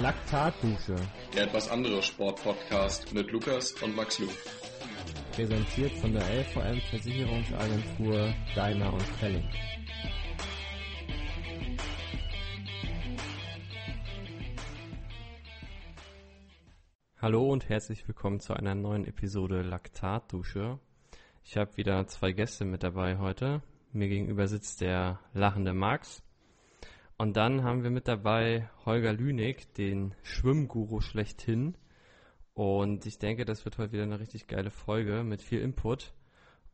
Laktatdusche. Der etwas andere Sportpodcast mit Lukas und Max Lu. Präsentiert von der LVM Versicherungsagentur Daimler und Kelling. Hallo und herzlich willkommen zu einer neuen Episode Laktatdusche. Ich habe wieder zwei Gäste mit dabei heute. Mir gegenüber sitzt der lachende Max. Und dann haben wir mit dabei Holger Lünig, den Schwimmguru schlechthin. Und ich denke, das wird heute wieder eine richtig geile Folge mit viel Input.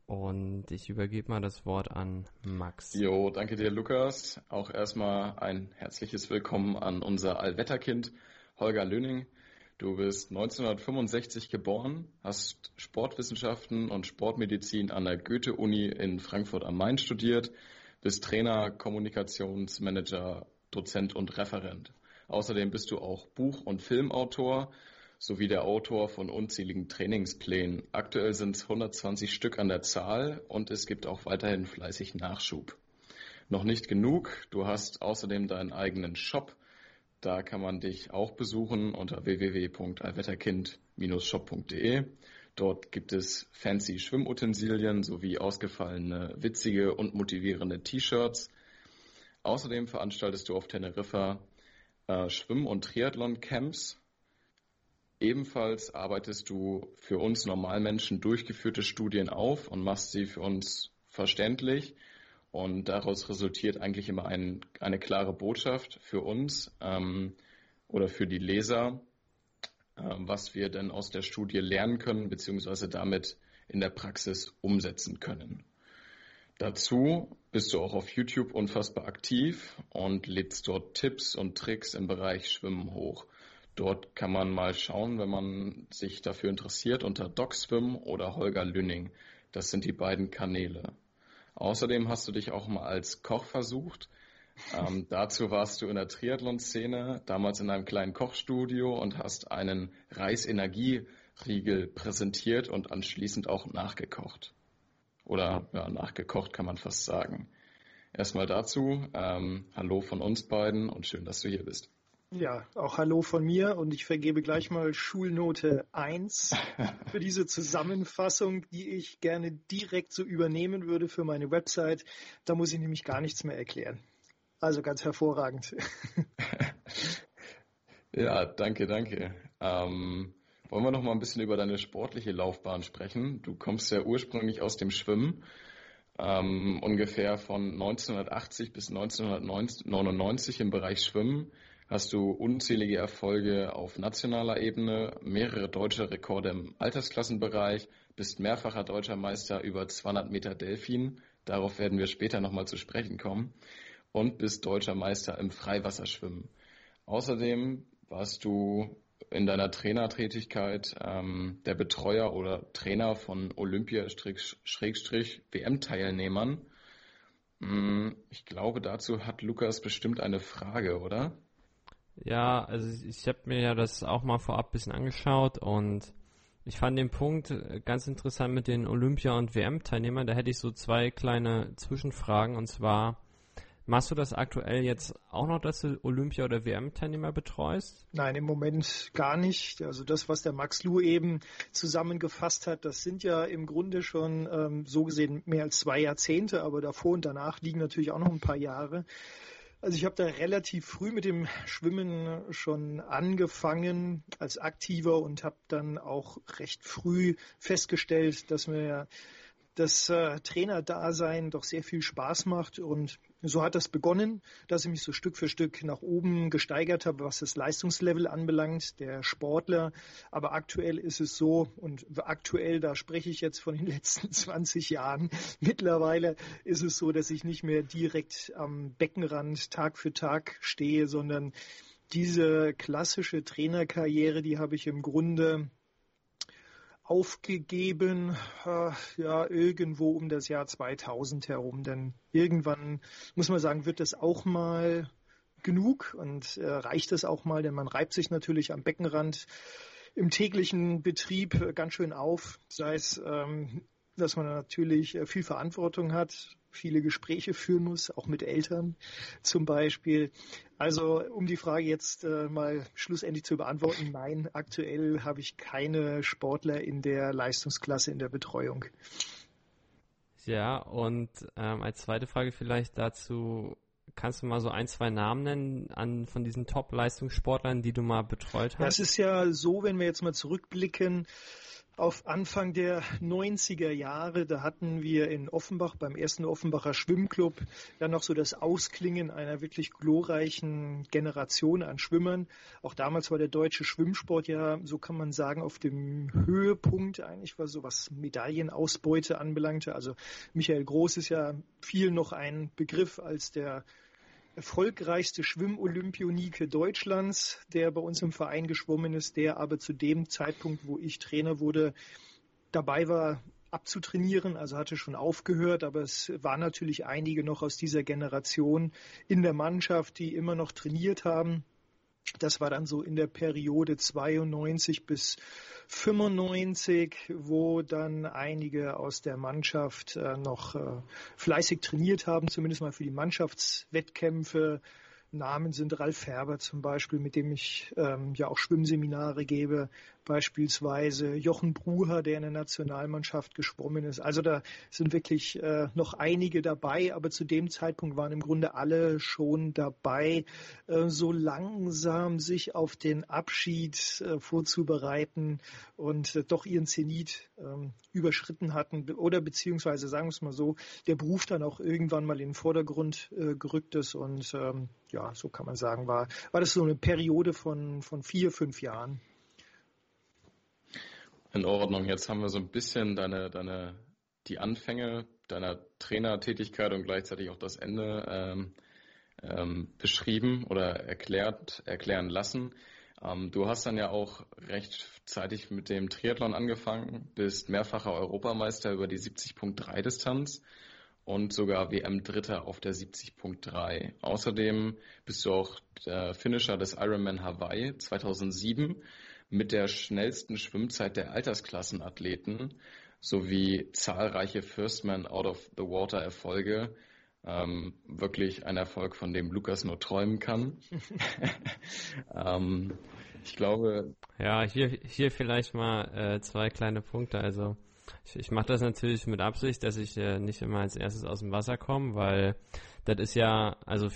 Und ich übergebe mal das Wort an Max. Jo, danke dir, Lukas. Auch erstmal ein herzliches Willkommen an unser Allwetterkind Holger Lüning. Du bist 1965 geboren, hast Sportwissenschaften und Sportmedizin an der Goethe-Uni in Frankfurt am Main studiert, bist Trainer, Kommunikationsmanager, Dozent und Referent. Außerdem bist du auch Buch- und Filmautor sowie der Autor von unzähligen Trainingsplänen. Aktuell sind es 120 Stück an der Zahl und es gibt auch weiterhin fleißig Nachschub. Noch nicht genug, du hast außerdem deinen eigenen Shop da kann man dich auch besuchen unter www.allwetterkind-shop.de. Dort gibt es fancy Schwimmutensilien sowie ausgefallene, witzige und motivierende T-Shirts. Außerdem veranstaltest du auf Teneriffa äh, Schwimm- und Triathlon-Camps. Ebenfalls arbeitest du für uns Normalmenschen durchgeführte Studien auf und machst sie für uns verständlich und daraus resultiert eigentlich immer ein, eine klare Botschaft für uns ähm, oder für die Leser, was wir denn aus der Studie lernen können, beziehungsweise damit in der Praxis umsetzen können. Dazu bist du auch auf YouTube unfassbar aktiv und lädst dort Tipps und Tricks im Bereich Schwimmen hoch. Dort kann man mal schauen, wenn man sich dafür interessiert, unter DocSwim oder Holger Lünning. Das sind die beiden Kanäle. Außerdem hast du dich auch mal als Koch versucht. Ähm, dazu warst du in der Triathlon-Szene, damals in einem kleinen Kochstudio und hast einen Reisenergieriegel präsentiert und anschließend auch nachgekocht. Oder ja, nachgekocht kann man fast sagen. Erstmal dazu, ähm, hallo von uns beiden und schön, dass du hier bist. Ja, auch Hallo von mir und ich vergebe gleich mal Schulnote 1 für diese Zusammenfassung, die ich gerne direkt so übernehmen würde für meine Website. Da muss ich nämlich gar nichts mehr erklären. Also ganz hervorragend. ja, danke, danke. Ähm, wollen wir noch mal ein bisschen über deine sportliche Laufbahn sprechen? Du kommst ja ursprünglich aus dem Schwimmen. Ähm, ungefähr von 1980 bis 1999 im Bereich Schwimmen hast du unzählige Erfolge auf nationaler Ebene, mehrere deutsche Rekorde im Altersklassenbereich, bist mehrfacher deutscher Meister über 200 Meter Delfin, darauf werden wir später nochmal zu sprechen kommen, und bist deutscher Meister im Freiwasserschwimmen. Außerdem warst du in deiner Trainertätigkeit ähm, der Betreuer oder Trainer von Olympia-WM-Teilnehmern. Hm, ich glaube, dazu hat Lukas bestimmt eine Frage, oder? Ja, also ich habe mir ja das auch mal vorab bisschen angeschaut und ich fand den Punkt ganz interessant mit den Olympia- und WM-Teilnehmern. Da hätte ich so zwei kleine Zwischenfragen und zwar, machst du das aktuell jetzt auch noch, dass du Olympia- oder WM-Teilnehmer betreust? Nein, im Moment gar nicht. Also das, was der Max Lu eben zusammengefasst hat, das sind ja im Grunde schon ähm, so gesehen mehr als zwei Jahrzehnte, aber davor und danach liegen natürlich auch noch ein paar Jahre. Also ich habe da relativ früh mit dem Schwimmen schon angefangen als Aktiver und habe dann auch recht früh festgestellt, dass mir das äh, Trainerdasein doch sehr viel Spaß macht und so hat das begonnen, dass ich mich so Stück für Stück nach oben gesteigert habe, was das Leistungslevel anbelangt, der Sportler. Aber aktuell ist es so, und aktuell, da spreche ich jetzt von den letzten 20 Jahren, mittlerweile ist es so, dass ich nicht mehr direkt am Beckenrand Tag für Tag stehe, sondern diese klassische Trainerkarriere, die habe ich im Grunde aufgegeben, äh, ja, irgendwo um das Jahr 2000 herum. Denn irgendwann, muss man sagen, wird das auch mal genug und äh, reicht es auch mal, denn man reibt sich natürlich am Beckenrand im täglichen Betrieb ganz schön auf, sei es, ähm, dass man natürlich viel Verantwortung hat, viele Gespräche führen muss, auch mit Eltern zum Beispiel. Also um die Frage jetzt äh, mal schlussendlich zu beantworten, nein, aktuell habe ich keine Sportler in der Leistungsklasse in der Betreuung. Ja, und ähm, als zweite Frage vielleicht dazu, kannst du mal so ein, zwei Namen nennen an, von diesen Top-Leistungssportlern, die du mal betreut hast? Das ist ja so, wenn wir jetzt mal zurückblicken, auf Anfang der 90er Jahre, da hatten wir in Offenbach beim ersten Offenbacher Schwimmclub ja noch so das Ausklingen einer wirklich glorreichen Generation an Schwimmern. Auch damals war der deutsche Schwimmsport ja, so kann man sagen, auf dem Höhepunkt eigentlich, was so was Medaillenausbeute anbelangte. Also Michael Groß ist ja viel noch ein Begriff als der erfolgreichste Schwimmolympionike Deutschlands, der bei uns im Verein geschwommen ist, der aber zu dem Zeitpunkt, wo ich Trainer wurde, dabei war, abzutrainieren, also hatte schon aufgehört, aber es waren natürlich einige noch aus dieser Generation in der Mannschaft, die immer noch trainiert haben. Das war dann so in der Periode 92 bis 95, wo dann einige aus der Mannschaft äh, noch äh, fleißig trainiert haben, zumindest mal für die Mannschaftswettkämpfe. Namen sind Ralf Färber zum Beispiel, mit dem ich ähm, ja auch Schwimmseminare gebe, beispielsweise Jochen Bruher, der in der Nationalmannschaft geschwommen ist. Also da sind wirklich äh, noch einige dabei, aber zu dem Zeitpunkt waren im Grunde alle schon dabei, äh, so langsam sich auf den Abschied äh, vorzubereiten und äh, doch ihren Zenit ähm, überschritten hatten oder beziehungsweise sagen wir es mal so, der Beruf dann auch irgendwann mal in den Vordergrund äh, gerückt ist und ähm, ja, so kann man sagen, war, war das so eine Periode von, von vier, fünf Jahren. In Ordnung. Jetzt haben wir so ein bisschen deine, deine, die Anfänge deiner Trainertätigkeit und gleichzeitig auch das Ende ähm, ähm, beschrieben oder erklärt, erklären lassen. Ähm, du hast dann ja auch rechtzeitig mit dem Triathlon angefangen, bist mehrfacher Europameister über die 70.3 Distanz und sogar WM-Dritter auf der 70.3. Außerdem bist du auch der Finisher des Ironman Hawaii 2007 mit der schnellsten Schwimmzeit der Altersklassenathleten sowie zahlreiche Firstman Out of the Water Erfolge. Ähm, wirklich ein Erfolg, von dem Lukas nur träumen kann. ähm, ich glaube. Ja, hier, hier vielleicht mal äh, zwei kleine Punkte. Also ich, ich mache das natürlich mit Absicht, dass ich äh, nicht immer als erstes aus dem Wasser komme, weil das ist ja, also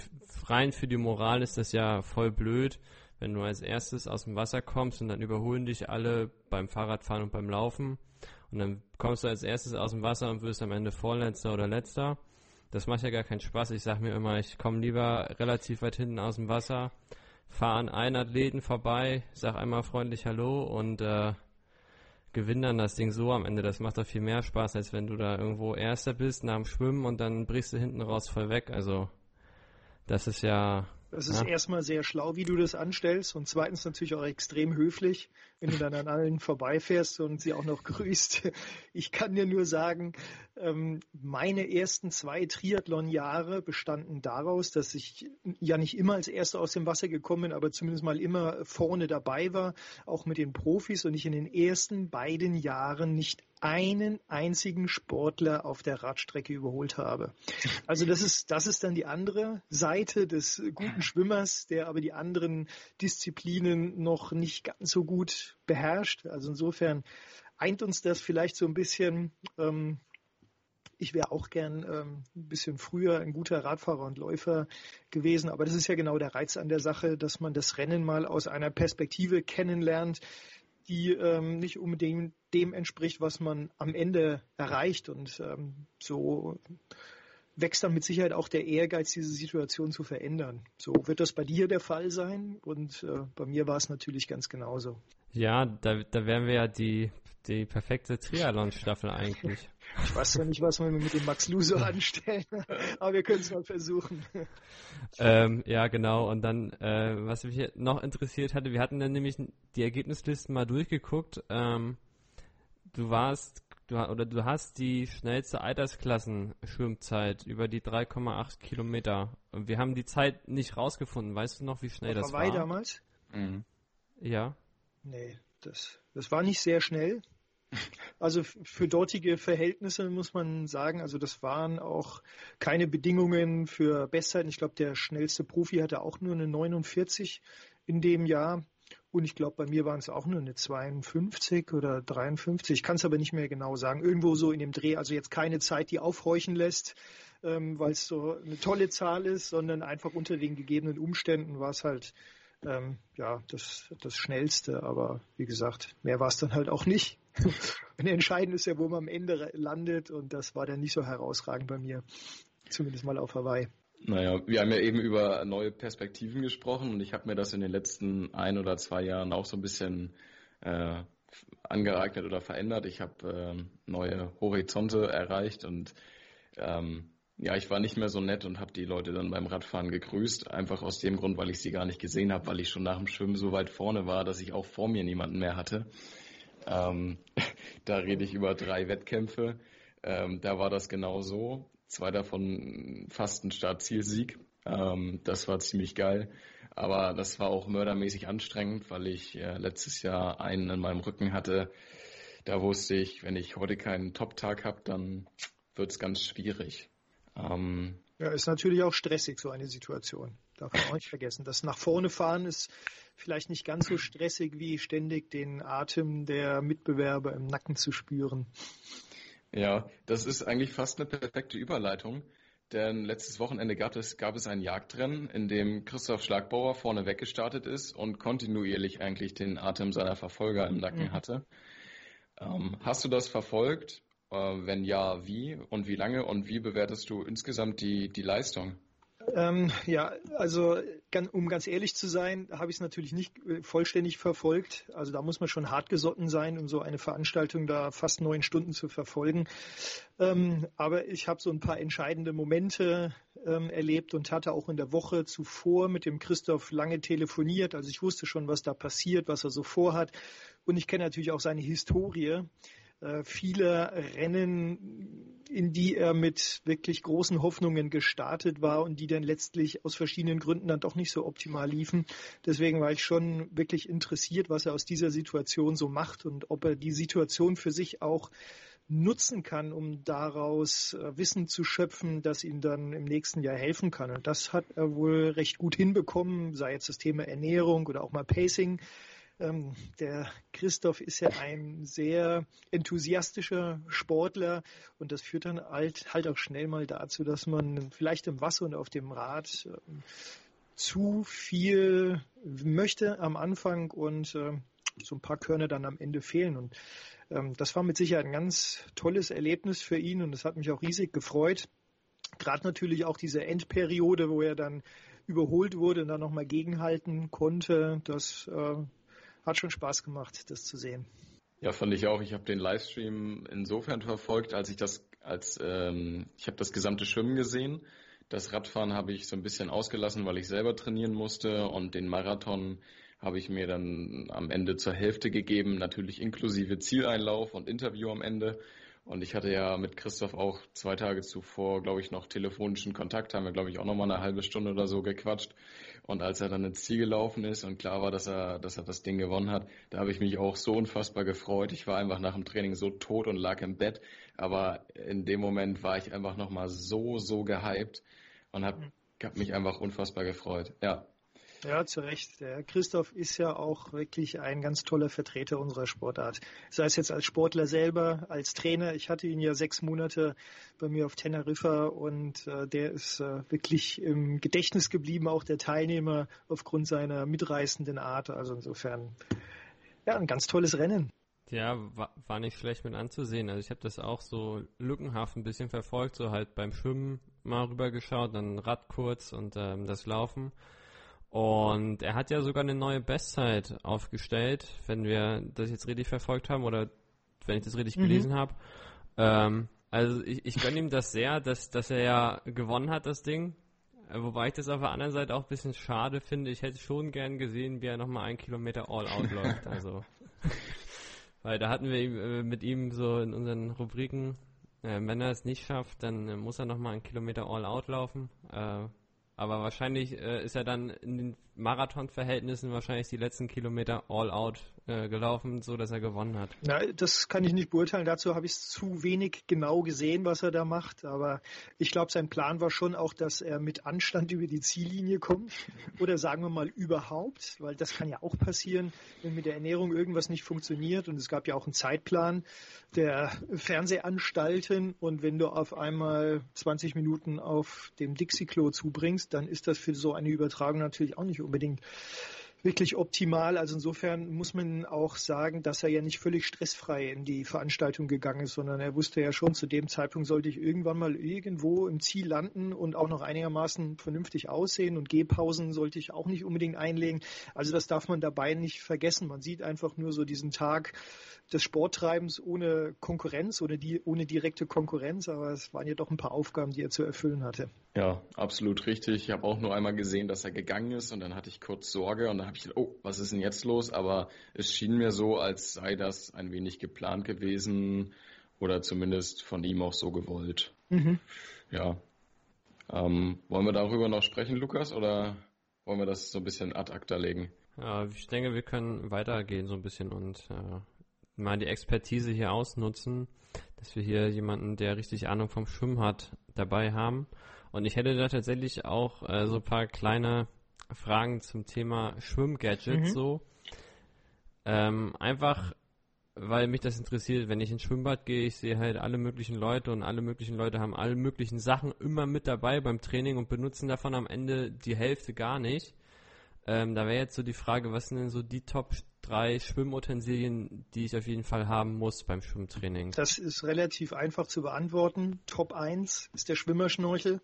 rein für die Moral ist das ja voll blöd, wenn du als erstes aus dem Wasser kommst und dann überholen dich alle beim Fahrradfahren und beim Laufen und dann kommst du als erstes aus dem Wasser und wirst am Ende Vorletzter oder Letzter. Das macht ja gar keinen Spaß. Ich sag mir immer, ich komme lieber relativ weit hinten aus dem Wasser, fahre an einen Athleten vorbei, sag einmal freundlich Hallo und äh, gewinne dann das Ding so am Ende. Das macht doch viel mehr Spaß, als wenn du da irgendwo Erster bist nach dem Schwimmen und dann brichst du hinten raus voll weg. Also das ist ja das ist ja. erstmal sehr schlau, wie du das anstellst und zweitens natürlich auch extrem höflich, wenn du dann an allen vorbeifährst und sie auch noch grüßt. Ich kann dir nur sagen, ähm, meine ersten zwei Triathlon-Jahre bestanden daraus, dass ich ja nicht immer als Erster aus dem Wasser gekommen bin, aber zumindest mal immer vorne dabei war, auch mit den Profis und ich in den ersten beiden Jahren nicht einen einzigen Sportler auf der Radstrecke überholt habe. Also das ist, das ist dann die andere Seite des guten Schwimmers, der aber die anderen Disziplinen noch nicht ganz so gut beherrscht. Also insofern eint uns das vielleicht so ein bisschen. Ähm, ich wäre auch gern ähm, ein bisschen früher ein guter Radfahrer und Läufer gewesen, aber das ist ja genau der Reiz an der Sache, dass man das Rennen mal aus einer Perspektive kennenlernt, die ähm, nicht unbedingt dem entspricht, was man am Ende erreicht. Und ähm, so wächst dann mit Sicherheit auch der Ehrgeiz, diese Situation zu verändern. So wird das bei dir der Fall sein und äh, bei mir war es natürlich ganz genauso. Ja, da, da wären wir ja die, die perfekte Triathlon-Staffel eigentlich. Ich weiß zwar nicht, was wir mit dem Max Luso anstellen, aber wir können es mal versuchen. Ähm, ja, genau. Und dann, äh, was mich noch interessiert hatte, wir hatten dann nämlich die Ergebnislisten mal durchgeguckt. Ähm, du warst du, oder du hast die schnellste Altersklassen-Schwimmzeit über die 3,8 Kilometer. Und wir haben die Zeit nicht rausgefunden. Weißt du noch, wie schnell Auf das Hawaii war? damals? Mhm. Ja. Nee, das, das war nicht sehr schnell. Also für dortige Verhältnisse muss man sagen, also das waren auch keine Bedingungen für Bestzeiten. Ich glaube, der schnellste Profi hatte auch nur eine 49 in dem Jahr. Und ich glaube, bei mir waren es auch nur eine 52 oder 53. Ich kann es aber nicht mehr genau sagen. Irgendwo so in dem Dreh. Also jetzt keine Zeit, die aufhorchen lässt, ähm, weil es so eine tolle Zahl ist, sondern einfach unter den gegebenen Umständen war es halt ähm, ja das, das Schnellste. Aber wie gesagt, mehr war es dann halt auch nicht. und entscheidend ist ja, wo man am Ende landet. Und das war dann nicht so herausragend bei mir. Zumindest mal auf Hawaii. Naja, wir haben ja eben über neue Perspektiven gesprochen und ich habe mir das in den letzten ein oder zwei Jahren auch so ein bisschen äh, angeeignet oder verändert. Ich habe äh, neue Horizonte erreicht und ähm, ja, ich war nicht mehr so nett und habe die Leute dann beim Radfahren gegrüßt, einfach aus dem Grund, weil ich sie gar nicht gesehen habe, weil ich schon nach dem Schwimmen so weit vorne war, dass ich auch vor mir niemanden mehr hatte. Ähm, da rede ich über drei Wettkämpfe. Ähm, da war das genau so zwei davon fast ein Start-Ziel-Sieg. Ähm, das war ziemlich geil. Aber das war auch mördermäßig anstrengend, weil ich äh, letztes Jahr einen in meinem Rücken hatte. Da wusste ich, wenn ich heute keinen Top-Tag habe, dann wird es ganz schwierig. Ähm, ja, ist natürlich auch stressig, so eine Situation. Darf man auch nicht vergessen. Das nach vorne fahren ist vielleicht nicht ganz so stressig, wie ständig den Atem der Mitbewerber im Nacken zu spüren. Ja, das ist eigentlich fast eine perfekte Überleitung, denn letztes Wochenende gab es, gab es ein Jagdrennen, in dem Christoph Schlagbauer vorne weggestartet ist und kontinuierlich eigentlich den Atem seiner Verfolger im Nacken mhm. hatte. Ähm, hast du das verfolgt? Äh, wenn ja, wie und wie lange und wie bewertest du insgesamt die, die Leistung? Ähm, ja, also um ganz ehrlich zu sein, habe ich es natürlich nicht äh, vollständig verfolgt. Also da muss man schon hart gesotten sein, um so eine Veranstaltung da fast neun Stunden zu verfolgen. Ähm, aber ich habe so ein paar entscheidende Momente ähm, erlebt und hatte auch in der Woche zuvor mit dem Christoph lange telefoniert. Also ich wusste schon, was da passiert, was er so vorhat. Und ich kenne natürlich auch seine Historie. Äh, viele Rennen, in die er mit wirklich großen Hoffnungen gestartet war und die dann letztlich aus verschiedenen Gründen dann doch nicht so optimal liefen. Deswegen war ich schon wirklich interessiert, was er aus dieser Situation so macht und ob er die Situation für sich auch nutzen kann, um daraus äh, Wissen zu schöpfen, das ihm dann im nächsten Jahr helfen kann. Und das hat er wohl recht gut hinbekommen, sei jetzt das Thema Ernährung oder auch mal Pacing. Ähm, der Christoph ist ja ein sehr enthusiastischer Sportler und das führt dann halt, halt auch schnell mal dazu, dass man vielleicht im Wasser und auf dem Rad ähm, zu viel möchte am Anfang und äh, so ein paar Körner dann am Ende fehlen. Und ähm, das war mit Sicherheit ein ganz tolles Erlebnis für ihn und es hat mich auch riesig gefreut. Gerade natürlich auch diese Endperiode, wo er dann überholt wurde und dann nochmal gegenhalten konnte. Das äh, hat schon Spaß gemacht, das zu sehen. Ja, fand ich auch. Ich habe den Livestream insofern verfolgt, als ich das, als ähm, ich habe das gesamte Schwimmen gesehen. Das Radfahren habe ich so ein bisschen ausgelassen, weil ich selber trainieren musste und den Marathon habe ich mir dann am Ende zur Hälfte gegeben, natürlich inklusive Zieleinlauf und Interview am Ende. Und ich hatte ja mit Christoph auch zwei Tage zuvor, glaube ich, noch telefonischen Kontakt, haben wir, glaube ich, auch nochmal eine halbe Stunde oder so gequatscht. Und als er dann ins Ziel gelaufen ist und klar war, dass er, dass er das Ding gewonnen hat, da habe ich mich auch so unfassbar gefreut. Ich war einfach nach dem Training so tot und lag im Bett. Aber in dem Moment war ich einfach nochmal so, so gehypt und habe mhm. hab mich einfach unfassbar gefreut. Ja, ja, zu Recht. Der Christoph ist ja auch wirklich ein ganz toller Vertreter unserer Sportart. Sei es jetzt als Sportler selber, als Trainer. Ich hatte ihn ja sechs Monate bei mir auf Teneriffa und äh, der ist äh, wirklich im Gedächtnis geblieben, auch der Teilnehmer aufgrund seiner mitreißenden Art. Also insofern, ja, ein ganz tolles Rennen. Ja, war, nicht schlecht mit anzusehen. Also ich habe das auch so lückenhaft ein bisschen verfolgt, so halt beim Schwimmen mal rübergeschaut, dann Rad kurz und ähm, das Laufen. Und er hat ja sogar eine neue Bestzeit aufgestellt, wenn wir das jetzt richtig verfolgt haben oder wenn ich das richtig mhm. gelesen habe. Ähm, also ich, ich gönne ihm das sehr, dass, dass er ja gewonnen hat, das Ding. Wobei ich das auf der anderen Seite auch ein bisschen schade finde. Ich hätte schon gern gesehen, wie er nochmal einen Kilometer All-Out läuft. Also, weil da hatten wir äh, mit ihm so in unseren Rubriken, äh, wenn er es nicht schafft, dann muss er nochmal einen Kilometer All-Out laufen. Äh, aber wahrscheinlich äh, ist er dann in den Marathon-Verhältnissen wahrscheinlich die letzten Kilometer all out äh, gelaufen, so dass er gewonnen hat? Na, das kann ich nicht beurteilen. Dazu habe ich es zu wenig genau gesehen, was er da macht. Aber ich glaube, sein Plan war schon auch, dass er mit Anstand über die Ziellinie kommt. Oder sagen wir mal überhaupt, weil das kann ja auch passieren, wenn mit der Ernährung irgendwas nicht funktioniert. Und es gab ja auch einen Zeitplan der Fernsehanstalten. Und wenn du auf einmal 20 Minuten auf dem Dixie-Klo zubringst, dann ist das für so eine Übertragung natürlich auch nicht unbedingt wirklich optimal. Also insofern muss man auch sagen, dass er ja nicht völlig stressfrei in die Veranstaltung gegangen ist, sondern er wusste ja schon, zu dem Zeitpunkt sollte ich irgendwann mal irgendwo im Ziel landen und auch noch einigermaßen vernünftig aussehen und Gehpausen sollte ich auch nicht unbedingt einlegen. Also das darf man dabei nicht vergessen. Man sieht einfach nur so diesen Tag des Sporttreibens ohne Konkurrenz oder die, ohne direkte Konkurrenz, aber es waren ja doch ein paar Aufgaben, die er zu erfüllen hatte. Ja, absolut richtig. Ich habe auch nur einmal gesehen, dass er gegangen ist und dann hatte ich kurz Sorge und dann habe ich gedacht, oh, was ist denn jetzt los? Aber es schien mir so, als sei das ein wenig geplant gewesen oder zumindest von ihm auch so gewollt. Mhm. Ja. Ähm, wollen wir darüber noch sprechen, Lukas, oder wollen wir das so ein bisschen ad acta legen? Ja, ich denke, wir können weitergehen so ein bisschen und äh, mal die Expertise hier ausnutzen, dass wir hier jemanden, der richtig Ahnung vom Schwimmen hat, dabei haben. Und ich hätte da tatsächlich auch äh, so ein paar kleine Fragen zum Thema Schwimmgadgets mhm. so. Ähm, einfach, weil mich das interessiert, wenn ich ins Schwimmbad gehe, ich sehe halt alle möglichen Leute und alle möglichen Leute haben alle möglichen Sachen immer mit dabei beim Training und benutzen davon am Ende die Hälfte gar nicht. Ähm, da wäre jetzt so die Frage, was sind denn so die Top drei Schwimmutensilien, die ich auf jeden Fall haben muss beim Schwimmtraining? Das ist relativ einfach zu beantworten. Top 1 ist der Schwimmerschnorchel.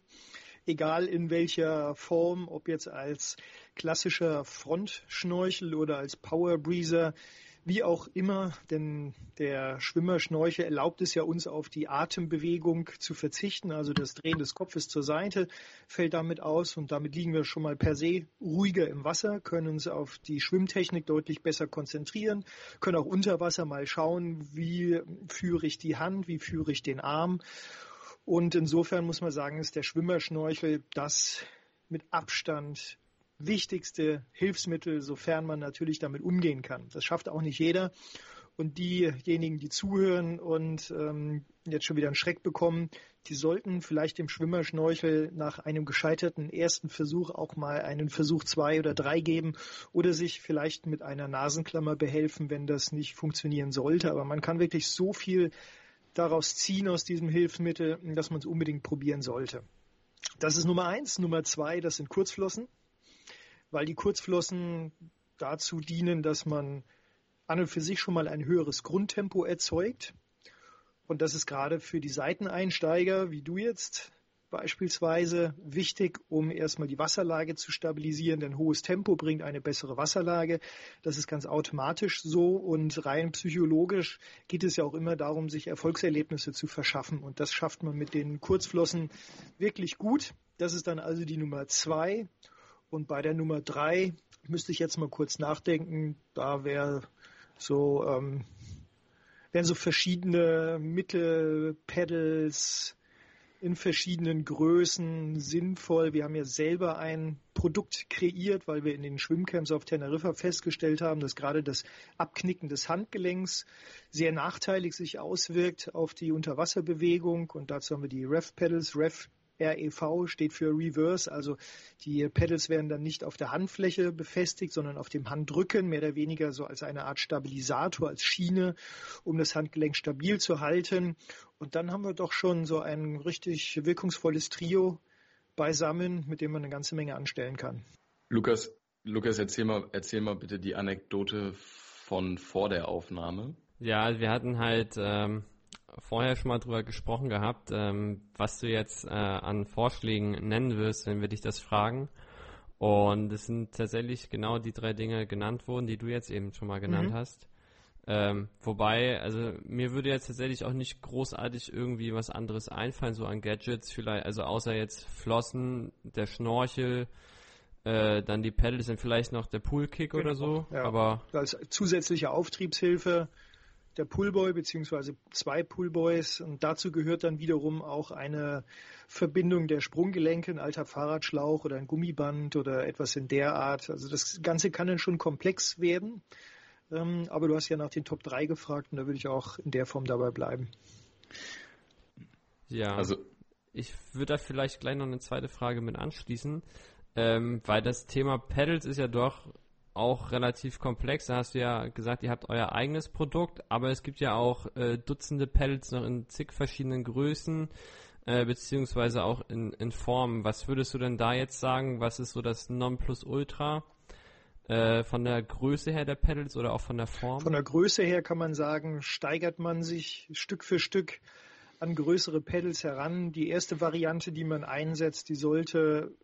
Egal in welcher Form, ob jetzt als klassischer Frontschnorchel oder als Power Breezer, wie auch immer, denn der Schwimmerschnorchel erlaubt es ja uns auf die Atembewegung zu verzichten, also das Drehen des Kopfes zur Seite fällt damit aus und damit liegen wir schon mal per se ruhiger im Wasser, können uns auf die Schwimmtechnik deutlich besser konzentrieren, können auch unter Wasser mal schauen, wie führe ich die Hand, wie führe ich den Arm. Und insofern muss man sagen, ist der Schwimmerschnorchel das mit Abstand wichtigste Hilfsmittel, sofern man natürlich damit umgehen kann. Das schafft auch nicht jeder. Und diejenigen, die zuhören und ähm, jetzt schon wieder einen Schreck bekommen, die sollten vielleicht dem Schwimmerschnorchel nach einem gescheiterten ersten Versuch auch mal einen Versuch zwei oder drei geben oder sich vielleicht mit einer Nasenklammer behelfen, wenn das nicht funktionieren sollte. Aber man kann wirklich so viel daraus ziehen aus diesem Hilfsmittel, dass man es unbedingt probieren sollte. Das ist Nummer eins. Nummer zwei, das sind Kurzflossen weil die Kurzflossen dazu dienen, dass man an und für sich schon mal ein höheres Grundtempo erzeugt. Und das ist gerade für die Seiteneinsteiger, wie du jetzt beispielsweise, wichtig, um erstmal die Wasserlage zu stabilisieren. Denn hohes Tempo bringt eine bessere Wasserlage. Das ist ganz automatisch so. Und rein psychologisch geht es ja auch immer darum, sich Erfolgserlebnisse zu verschaffen. Und das schafft man mit den Kurzflossen wirklich gut. Das ist dann also die Nummer zwei. Und bei der Nummer drei müsste ich jetzt mal kurz nachdenken. Da wäre so, ähm, wären so verschiedene Mittel, Pedals in verschiedenen Größen sinnvoll. Wir haben ja selber ein Produkt kreiert, weil wir in den Schwimmcamps auf Teneriffa festgestellt haben, dass gerade das Abknicken des Handgelenks sehr nachteilig sich auswirkt auf die Unterwasserbewegung. Und dazu haben wir die Ref Pedals, Ref REV steht für Reverse, also die Pedals werden dann nicht auf der Handfläche befestigt, sondern auf dem Handrücken, mehr oder weniger so als eine Art Stabilisator, als Schiene, um das Handgelenk stabil zu halten. Und dann haben wir doch schon so ein richtig wirkungsvolles Trio beisammen, mit dem man eine ganze Menge anstellen kann. Lukas, Lukas, erzähl mal, erzähl mal bitte die Anekdote von vor der Aufnahme. Ja, wir hatten halt ähm, vorher schon mal drüber gesprochen gehabt, ähm, was du jetzt äh, an Vorschlägen nennen wirst, wenn wir dich das fragen. Und es sind tatsächlich genau die drei Dinge genannt worden, die du jetzt eben schon mal genannt mhm. hast. Ähm, wobei, also mir würde jetzt tatsächlich auch nicht großartig irgendwie was anderes einfallen, so an Gadgets vielleicht, also außer jetzt Flossen, der Schnorchel, äh, dann die Pedals und vielleicht noch der Poolkick genau, oder so. Ja. Aber als zusätzliche Auftriebshilfe der Pullboy beziehungsweise zwei Pullboys und dazu gehört dann wiederum auch eine Verbindung der Sprunggelenke, ein alter Fahrradschlauch oder ein Gummiband oder etwas in der Art. Also das Ganze kann dann schon komplex werden. Ähm, aber du hast ja nach den Top 3 gefragt und da würde ich auch in der Form dabei bleiben. Ja, also ich würde da vielleicht gleich noch eine zweite Frage mit anschließen, ähm, weil das Thema Pedals ist ja doch auch relativ komplex. Da hast du ja gesagt, ihr habt euer eigenes Produkt, aber es gibt ja auch äh, Dutzende Pedals noch in zig verschiedenen Größen, äh, beziehungsweise auch in, in Formen. Was würdest du denn da jetzt sagen? Was ist so das Nonplusultra? Äh, von der Größe her der Pedals oder auch von der Form? Von der Größe her kann man sagen, steigert man sich Stück für Stück an größere Pedals heran. Die erste Variante, die man einsetzt, die sollte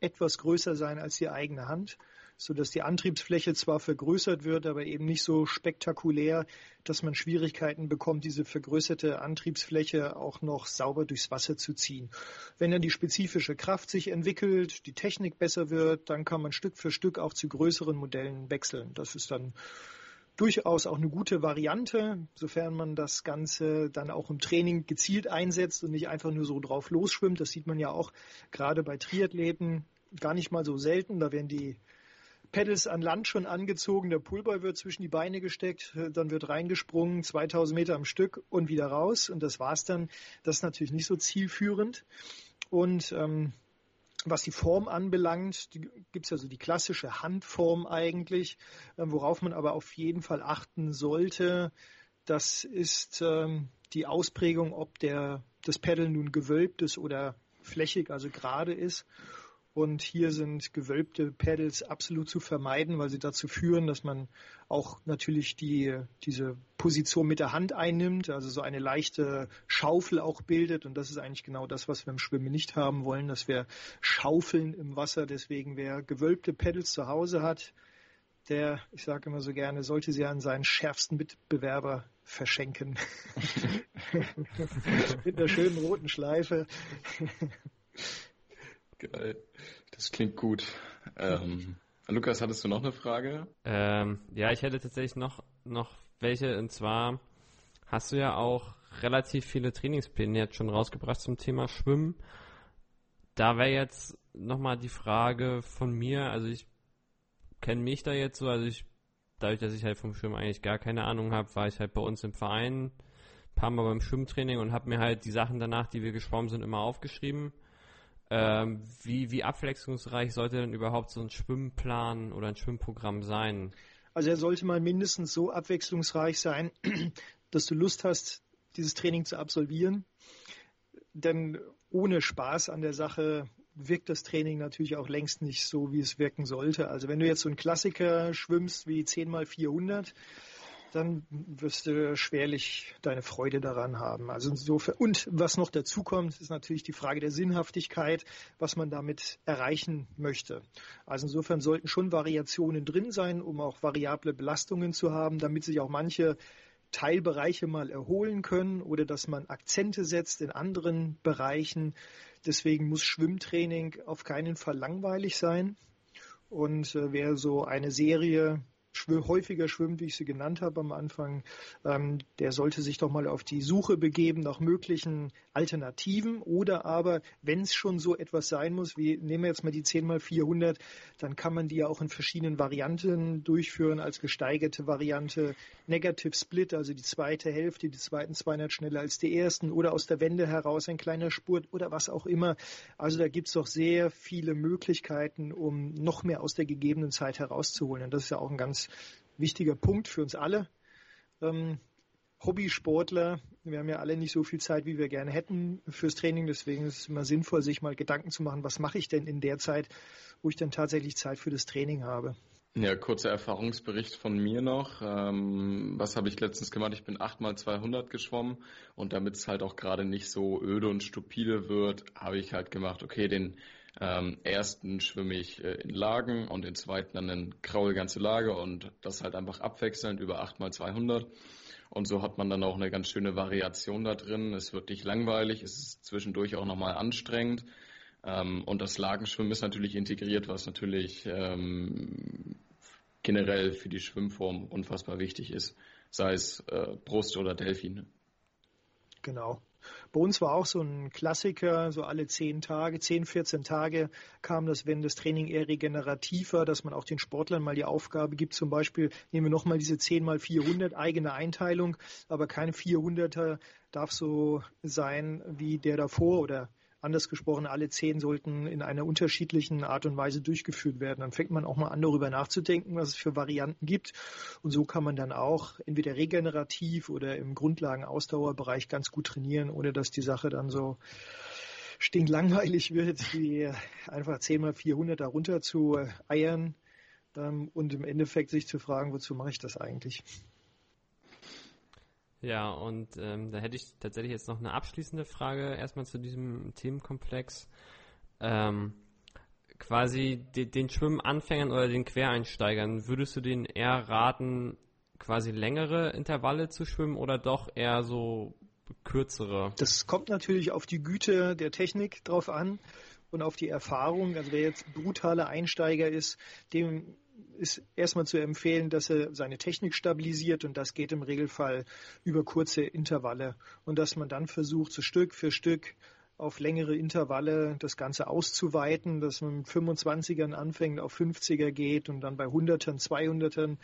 etwas größer sein als die eigene Hand, so dass die Antriebsfläche zwar vergrößert wird, aber eben nicht so spektakulär, dass man Schwierigkeiten bekommt, diese vergrößerte Antriebsfläche auch noch sauber durchs Wasser zu ziehen. Wenn dann die spezifische Kraft sich entwickelt, die Technik besser wird, dann kann man Stück für Stück auch zu größeren Modellen wechseln. Das ist dann durchaus auch eine gute Variante, sofern man das Ganze dann auch im Training gezielt einsetzt und nicht einfach nur so drauf losschwimmt. Das sieht man ja auch gerade bei Triathleten gar nicht mal so selten. Da werden die Pedals an Land schon angezogen, der Pullboy wird zwischen die Beine gesteckt, dann wird reingesprungen, 2000 Meter am Stück und wieder raus und das war's dann. Das ist natürlich nicht so zielführend. Und ähm, was die Form anbelangt, gibt es ja die klassische Handform eigentlich, äh, worauf man aber auf jeden Fall achten sollte. Das ist ähm, die Ausprägung, ob der, das Pedal nun gewölbt ist oder flächig, also gerade ist. Und hier sind gewölbte Pedals absolut zu vermeiden, weil sie dazu führen, dass man auch natürlich die, diese Position mit der Hand einnimmt, also so eine leichte Schaufel auch bildet. Und das ist eigentlich genau das, was wir im Schwimmen nicht haben wollen, dass wir schaufeln im Wasser. Deswegen, wer gewölbte Pedals zu Hause hat, der, ich sage immer so gerne, sollte sie an seinen schärfsten Mitbewerber verschenken. mit einer schönen roten Schleife. Geil. Das klingt gut. Ähm, Lukas, hattest du noch eine Frage? Ähm, ja, ich hätte tatsächlich noch, noch welche. Und zwar hast du ja auch relativ viele Trainingspläne jetzt schon rausgebracht zum Thema Schwimmen. Da wäre jetzt nochmal die Frage von mir, also ich kenne mich da jetzt so, also ich, dadurch, dass ich halt vom Schwimmen eigentlich gar keine Ahnung habe, war ich halt bei uns im Verein ein paar Mal beim Schwimmtraining und habe mir halt die Sachen danach, die wir geschwommen sind, immer aufgeschrieben ähm, wie, wie abwechslungsreich sollte denn überhaupt so ein Schwimmplan oder ein Schwimmprogramm sein? Also er sollte mal mindestens so abwechslungsreich sein, dass du Lust hast, dieses Training zu absolvieren. Denn ohne Spaß an der Sache wirkt das Training natürlich auch längst nicht so, wie es wirken sollte. Also wenn du jetzt so einen Klassiker schwimmst wie 10 mal 400, dann wirst du schwerlich deine Freude daran haben. Also insofern, und was noch dazu kommt, ist natürlich die Frage der Sinnhaftigkeit, was man damit erreichen möchte. Also insofern sollten schon Variationen drin sein, um auch variable Belastungen zu haben, damit sich auch manche Teilbereiche mal erholen können oder dass man Akzente setzt in anderen Bereichen. Deswegen muss Schwimmtraining auf keinen Fall langweilig sein. Und äh, wer so eine Serie häufiger schwimmt, wie ich sie genannt habe am Anfang, ähm, der sollte sich doch mal auf die Suche begeben nach möglichen Alternativen oder aber, wenn es schon so etwas sein muss, wie nehmen wir jetzt mal die 10 mal 400, dann kann man die ja auch in verschiedenen Varianten durchführen als gesteigerte Variante, Negative Split, also die zweite Hälfte, die zweiten 200 schneller als die ersten oder aus der Wende heraus ein kleiner Spurt oder was auch immer. Also da gibt es doch sehr viele Möglichkeiten, um noch mehr aus der gegebenen Zeit herauszuholen. Und das ist ja auch ein ganz wichtiger Punkt für uns alle. Ähm, Hobbysportler, wir haben ja alle nicht so viel Zeit, wie wir gerne hätten fürs Training. Deswegen ist es immer sinnvoll, sich mal Gedanken zu machen, was mache ich denn in der Zeit, wo ich dann tatsächlich Zeit für das Training habe. Ja, kurzer Erfahrungsbericht von mir noch. Ähm, was habe ich letztens gemacht? Ich bin 8 mal 200 geschwommen und damit es halt auch gerade nicht so öde und stupide wird, habe ich halt gemacht, okay, den ähm, ersten schwimme ich äh, in Lagen und den zweiten dann in graue ganze Lage und das halt einfach abwechselnd über 8 mal 200 und so hat man dann auch eine ganz schöne Variation da drin. Es wird nicht langweilig, es ist zwischendurch auch nochmal anstrengend. Ähm, und das Lagenschwimmen ist natürlich integriert, was natürlich ähm, generell für die Schwimmform unfassbar wichtig ist, sei es äh, Brust oder Delfin. Genau. Bei uns war auch so ein Klassiker, so alle 10 Tage, 10, 14 Tage kam das, wenn das Training eher regenerativ war, dass man auch den Sportlern mal die Aufgabe gibt, zum Beispiel nehmen wir nochmal diese 10 mal 400 eigene Einteilung, aber kein 400er darf so sein wie der davor oder Anders gesprochen, alle zehn sollten in einer unterschiedlichen Art und Weise durchgeführt werden. Dann fängt man auch mal an, darüber nachzudenken, was es für Varianten gibt. Und so kann man dann auch entweder regenerativ oder im Grundlagen-Ausdauerbereich ganz gut trainieren, ohne dass die Sache dann so stinklangweilig wird, wie einfach 10 mal 400 darunter zu eiern ähm, und im Endeffekt sich zu fragen, wozu mache ich das eigentlich? Ja, und ähm, da hätte ich tatsächlich jetzt noch eine abschließende Frage erstmal zu diesem Themenkomplex. Ähm, quasi de den Schwimmanfängern oder den Quereinsteigern, würdest du denen eher raten, quasi längere Intervalle zu schwimmen oder doch eher so kürzere? Das kommt natürlich auf die Güte der Technik drauf an und auf die Erfahrung. Also wer jetzt brutaler Einsteiger ist, dem ist erstmal zu empfehlen, dass er seine Technik stabilisiert und das geht im Regelfall über kurze Intervalle und dass man dann versucht, so Stück für Stück auf längere Intervalle das Ganze auszuweiten, dass man mit 25ern anfängt, auf 50er geht und dann bei 100ern, 200ern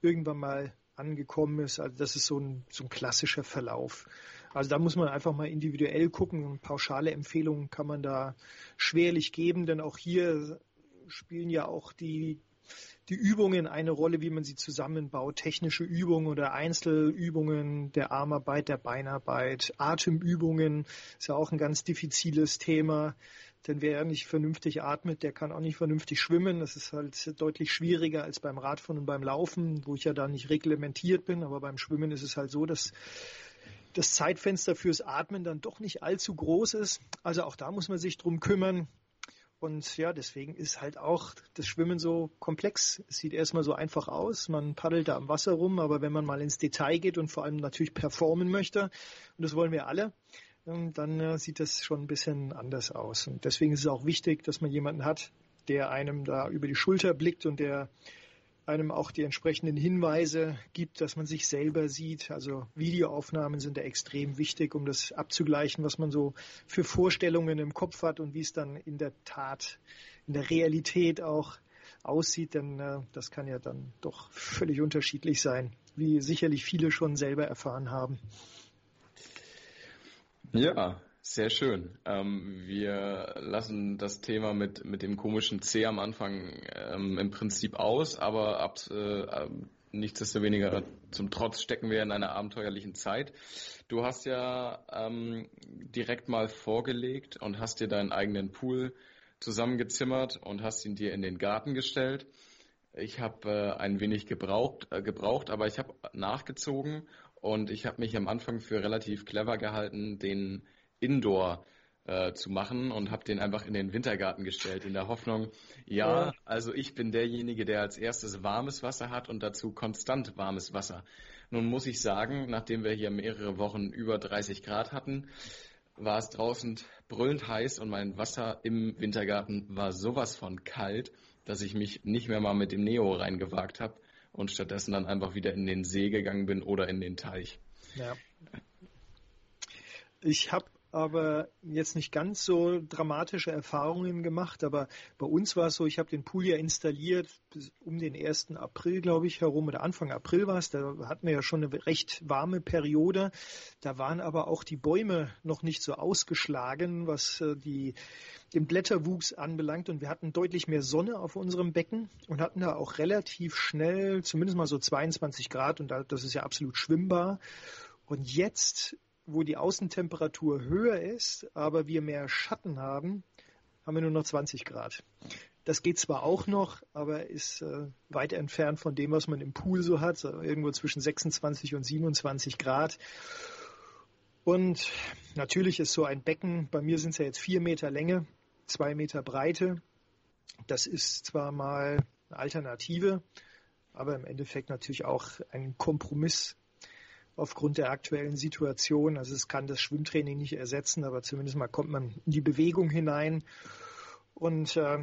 irgendwann mal angekommen ist. Also das ist so ein, so ein klassischer Verlauf. Also da muss man einfach mal individuell gucken. Pauschale Empfehlungen kann man da schwerlich geben, denn auch hier spielen ja auch die die Übungen eine Rolle, wie man sie zusammenbaut, technische Übungen oder Einzelübungen der Armarbeit, der Beinarbeit, Atemübungen ist ja auch ein ganz diffiziles Thema. Denn wer nicht vernünftig atmet, der kann auch nicht vernünftig schwimmen. Das ist halt deutlich schwieriger als beim Radfahren und beim Laufen, wo ich ja da nicht reglementiert bin. Aber beim Schwimmen ist es halt so, dass das Zeitfenster fürs Atmen dann doch nicht allzu groß ist. Also auch da muss man sich drum kümmern. Und ja, deswegen ist halt auch das Schwimmen so komplex. Es sieht erstmal so einfach aus. Man paddelt da am Wasser rum, aber wenn man mal ins Detail geht und vor allem natürlich performen möchte, und das wollen wir alle, ähm, dann äh, sieht das schon ein bisschen anders aus. Und deswegen ist es auch wichtig, dass man jemanden hat, der einem da über die Schulter blickt und der einem auch die entsprechenden Hinweise gibt, dass man sich selber sieht. Also Videoaufnahmen sind da extrem wichtig, um das abzugleichen, was man so für Vorstellungen im Kopf hat und wie es dann in der Tat, in der Realität auch aussieht, denn äh, das kann ja dann doch völlig unterschiedlich sein, wie sicherlich viele schon selber erfahren haben. Ja, sehr schön. Ähm, wir lassen das Thema mit, mit dem komischen C am Anfang ähm, im Prinzip aus, aber ab, äh, nichtsdestoweniger zum Trotz stecken wir in einer abenteuerlichen Zeit. Du hast ja ähm, direkt mal vorgelegt und hast dir deinen eigenen Pool zusammengezimmert und hast ihn dir in den Garten gestellt. Ich habe äh, ein wenig gebraucht, äh, gebraucht, aber ich habe nachgezogen und ich habe mich am Anfang für relativ clever gehalten, den Indoor äh, zu machen und habe den einfach in den Wintergarten gestellt, in der Hoffnung, ja, also ich bin derjenige, der als erstes warmes Wasser hat und dazu konstant warmes Wasser. Nun muss ich sagen, nachdem wir hier mehrere Wochen über 30 Grad hatten, war es draußen brüllend heiß und mein Wasser im Wintergarten war sowas von kalt, dass ich mich nicht mehr mal mit dem Neo reingewagt habe und stattdessen dann einfach wieder in den See gegangen bin oder in den Teich. Ja. Ich habe aber jetzt nicht ganz so dramatische Erfahrungen gemacht. Aber bei uns war es so, ich habe den Pool ja installiert um den 1. April, glaube ich, herum, oder Anfang April war es. Da hatten wir ja schon eine recht warme Periode. Da waren aber auch die Bäume noch nicht so ausgeschlagen, was äh, die, den Blätterwuchs anbelangt. Und wir hatten deutlich mehr Sonne auf unserem Becken und hatten da auch relativ schnell, zumindest mal so 22 Grad. Und das ist ja absolut schwimmbar. Und jetzt wo die Außentemperatur höher ist, aber wir mehr Schatten haben, haben wir nur noch 20 Grad. Das geht zwar auch noch, aber ist äh, weit entfernt von dem, was man im Pool so hat, so irgendwo zwischen 26 und 27 Grad. Und natürlich ist so ein Becken, bei mir sind es ja jetzt vier Meter Länge, zwei Meter Breite. Das ist zwar mal eine Alternative, aber im Endeffekt natürlich auch ein Kompromiss aufgrund der aktuellen Situation. Also es kann das Schwimmtraining nicht ersetzen, aber zumindest mal kommt man in die Bewegung hinein. Und äh,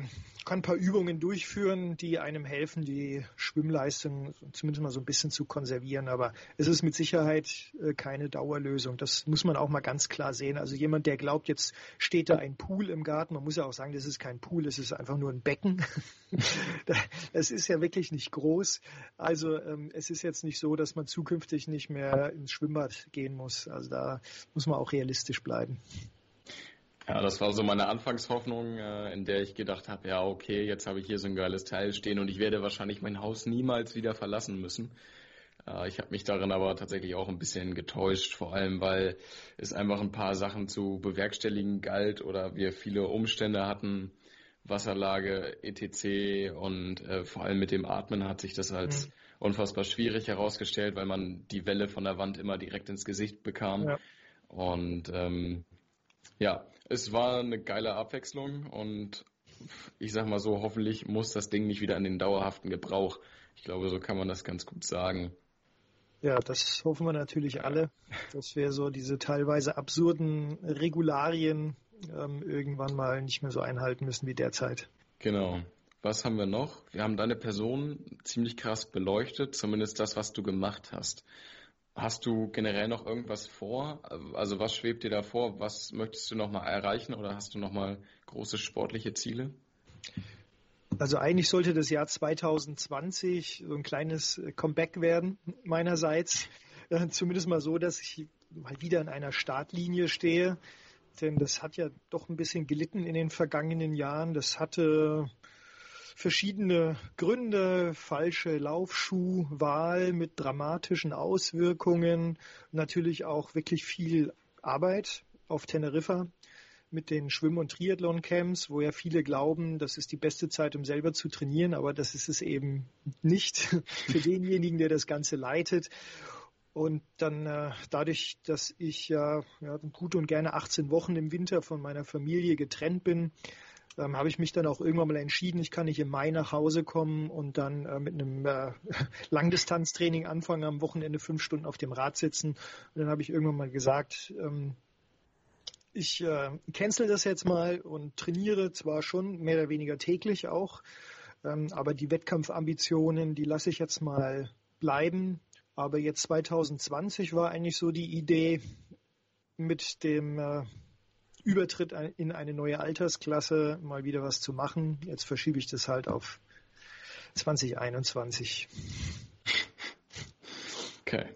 kann ein paar Übungen durchführen, die einem helfen, die Schwimmleistung zumindest mal so ein bisschen zu konservieren. Aber es ist mit Sicherheit äh, keine Dauerlösung. Das muss man auch mal ganz klar sehen. Also jemand, der glaubt, jetzt steht da ein Pool im Garten, man muss ja auch sagen, das ist kein Pool, es ist einfach nur ein Becken. es ist ja wirklich nicht groß. Also ähm, es ist jetzt nicht so, dass man zukünftig nicht mehr ins Schwimmbad gehen muss. Also da muss man auch realistisch bleiben. Ja, das war so meine Anfangshoffnung, äh, in der ich gedacht habe, ja, okay, jetzt habe ich hier so ein geiles Teil stehen und ich werde wahrscheinlich mein Haus niemals wieder verlassen müssen. Äh, ich habe mich darin aber tatsächlich auch ein bisschen getäuscht, vor allem weil es einfach ein paar Sachen zu bewerkstelligen galt oder wir viele Umstände hatten, Wasserlage, etc. Und äh, vor allem mit dem Atmen hat sich das als mhm. unfassbar schwierig herausgestellt, weil man die Welle von der Wand immer direkt ins Gesicht bekam. Ja. Und ähm, ja, es war eine geile Abwechslung und ich sag mal so, hoffentlich muss das Ding nicht wieder in den dauerhaften Gebrauch. Ich glaube, so kann man das ganz gut sagen. Ja, das hoffen wir natürlich alle, dass wir so diese teilweise absurden Regularien ähm, irgendwann mal nicht mehr so einhalten müssen wie derzeit. Genau. Was haben wir noch? Wir haben deine Person ziemlich krass beleuchtet, zumindest das, was du gemacht hast. Hast du generell noch irgendwas vor? Also was schwebt dir da vor? Was möchtest du nochmal erreichen oder hast du nochmal große sportliche Ziele? Also eigentlich sollte das Jahr 2020 so ein kleines Comeback werden meinerseits. Äh, zumindest mal so, dass ich mal wieder in einer Startlinie stehe. Denn das hat ja doch ein bisschen gelitten in den vergangenen Jahren. Das hatte verschiedene Gründe, falsche Laufschuhwahl mit dramatischen Auswirkungen, natürlich auch wirklich viel Arbeit auf Teneriffa mit den Schwimm- und Triathlon-Camps, wo ja viele glauben, das ist die beste Zeit, um selber zu trainieren, aber das ist es eben nicht für denjenigen, der das Ganze leitet. Und dann äh, dadurch, dass ich ja, ja gut und gerne 18 Wochen im Winter von meiner Familie getrennt bin, ähm, habe ich mich dann auch irgendwann mal entschieden, ich kann nicht im Mai nach Hause kommen und dann äh, mit einem äh, Langdistanztraining anfangen, am Wochenende fünf Stunden auf dem Rad sitzen. Und dann habe ich irgendwann mal gesagt, ähm, ich äh, cancel das jetzt mal und trainiere zwar schon mehr oder weniger täglich auch, ähm, aber die Wettkampfambitionen, die lasse ich jetzt mal bleiben. Aber jetzt 2020 war eigentlich so die Idee, mit dem äh, Übertritt in eine neue Altersklasse mal wieder was zu machen. Jetzt verschiebe ich das halt auf 2021. Okay.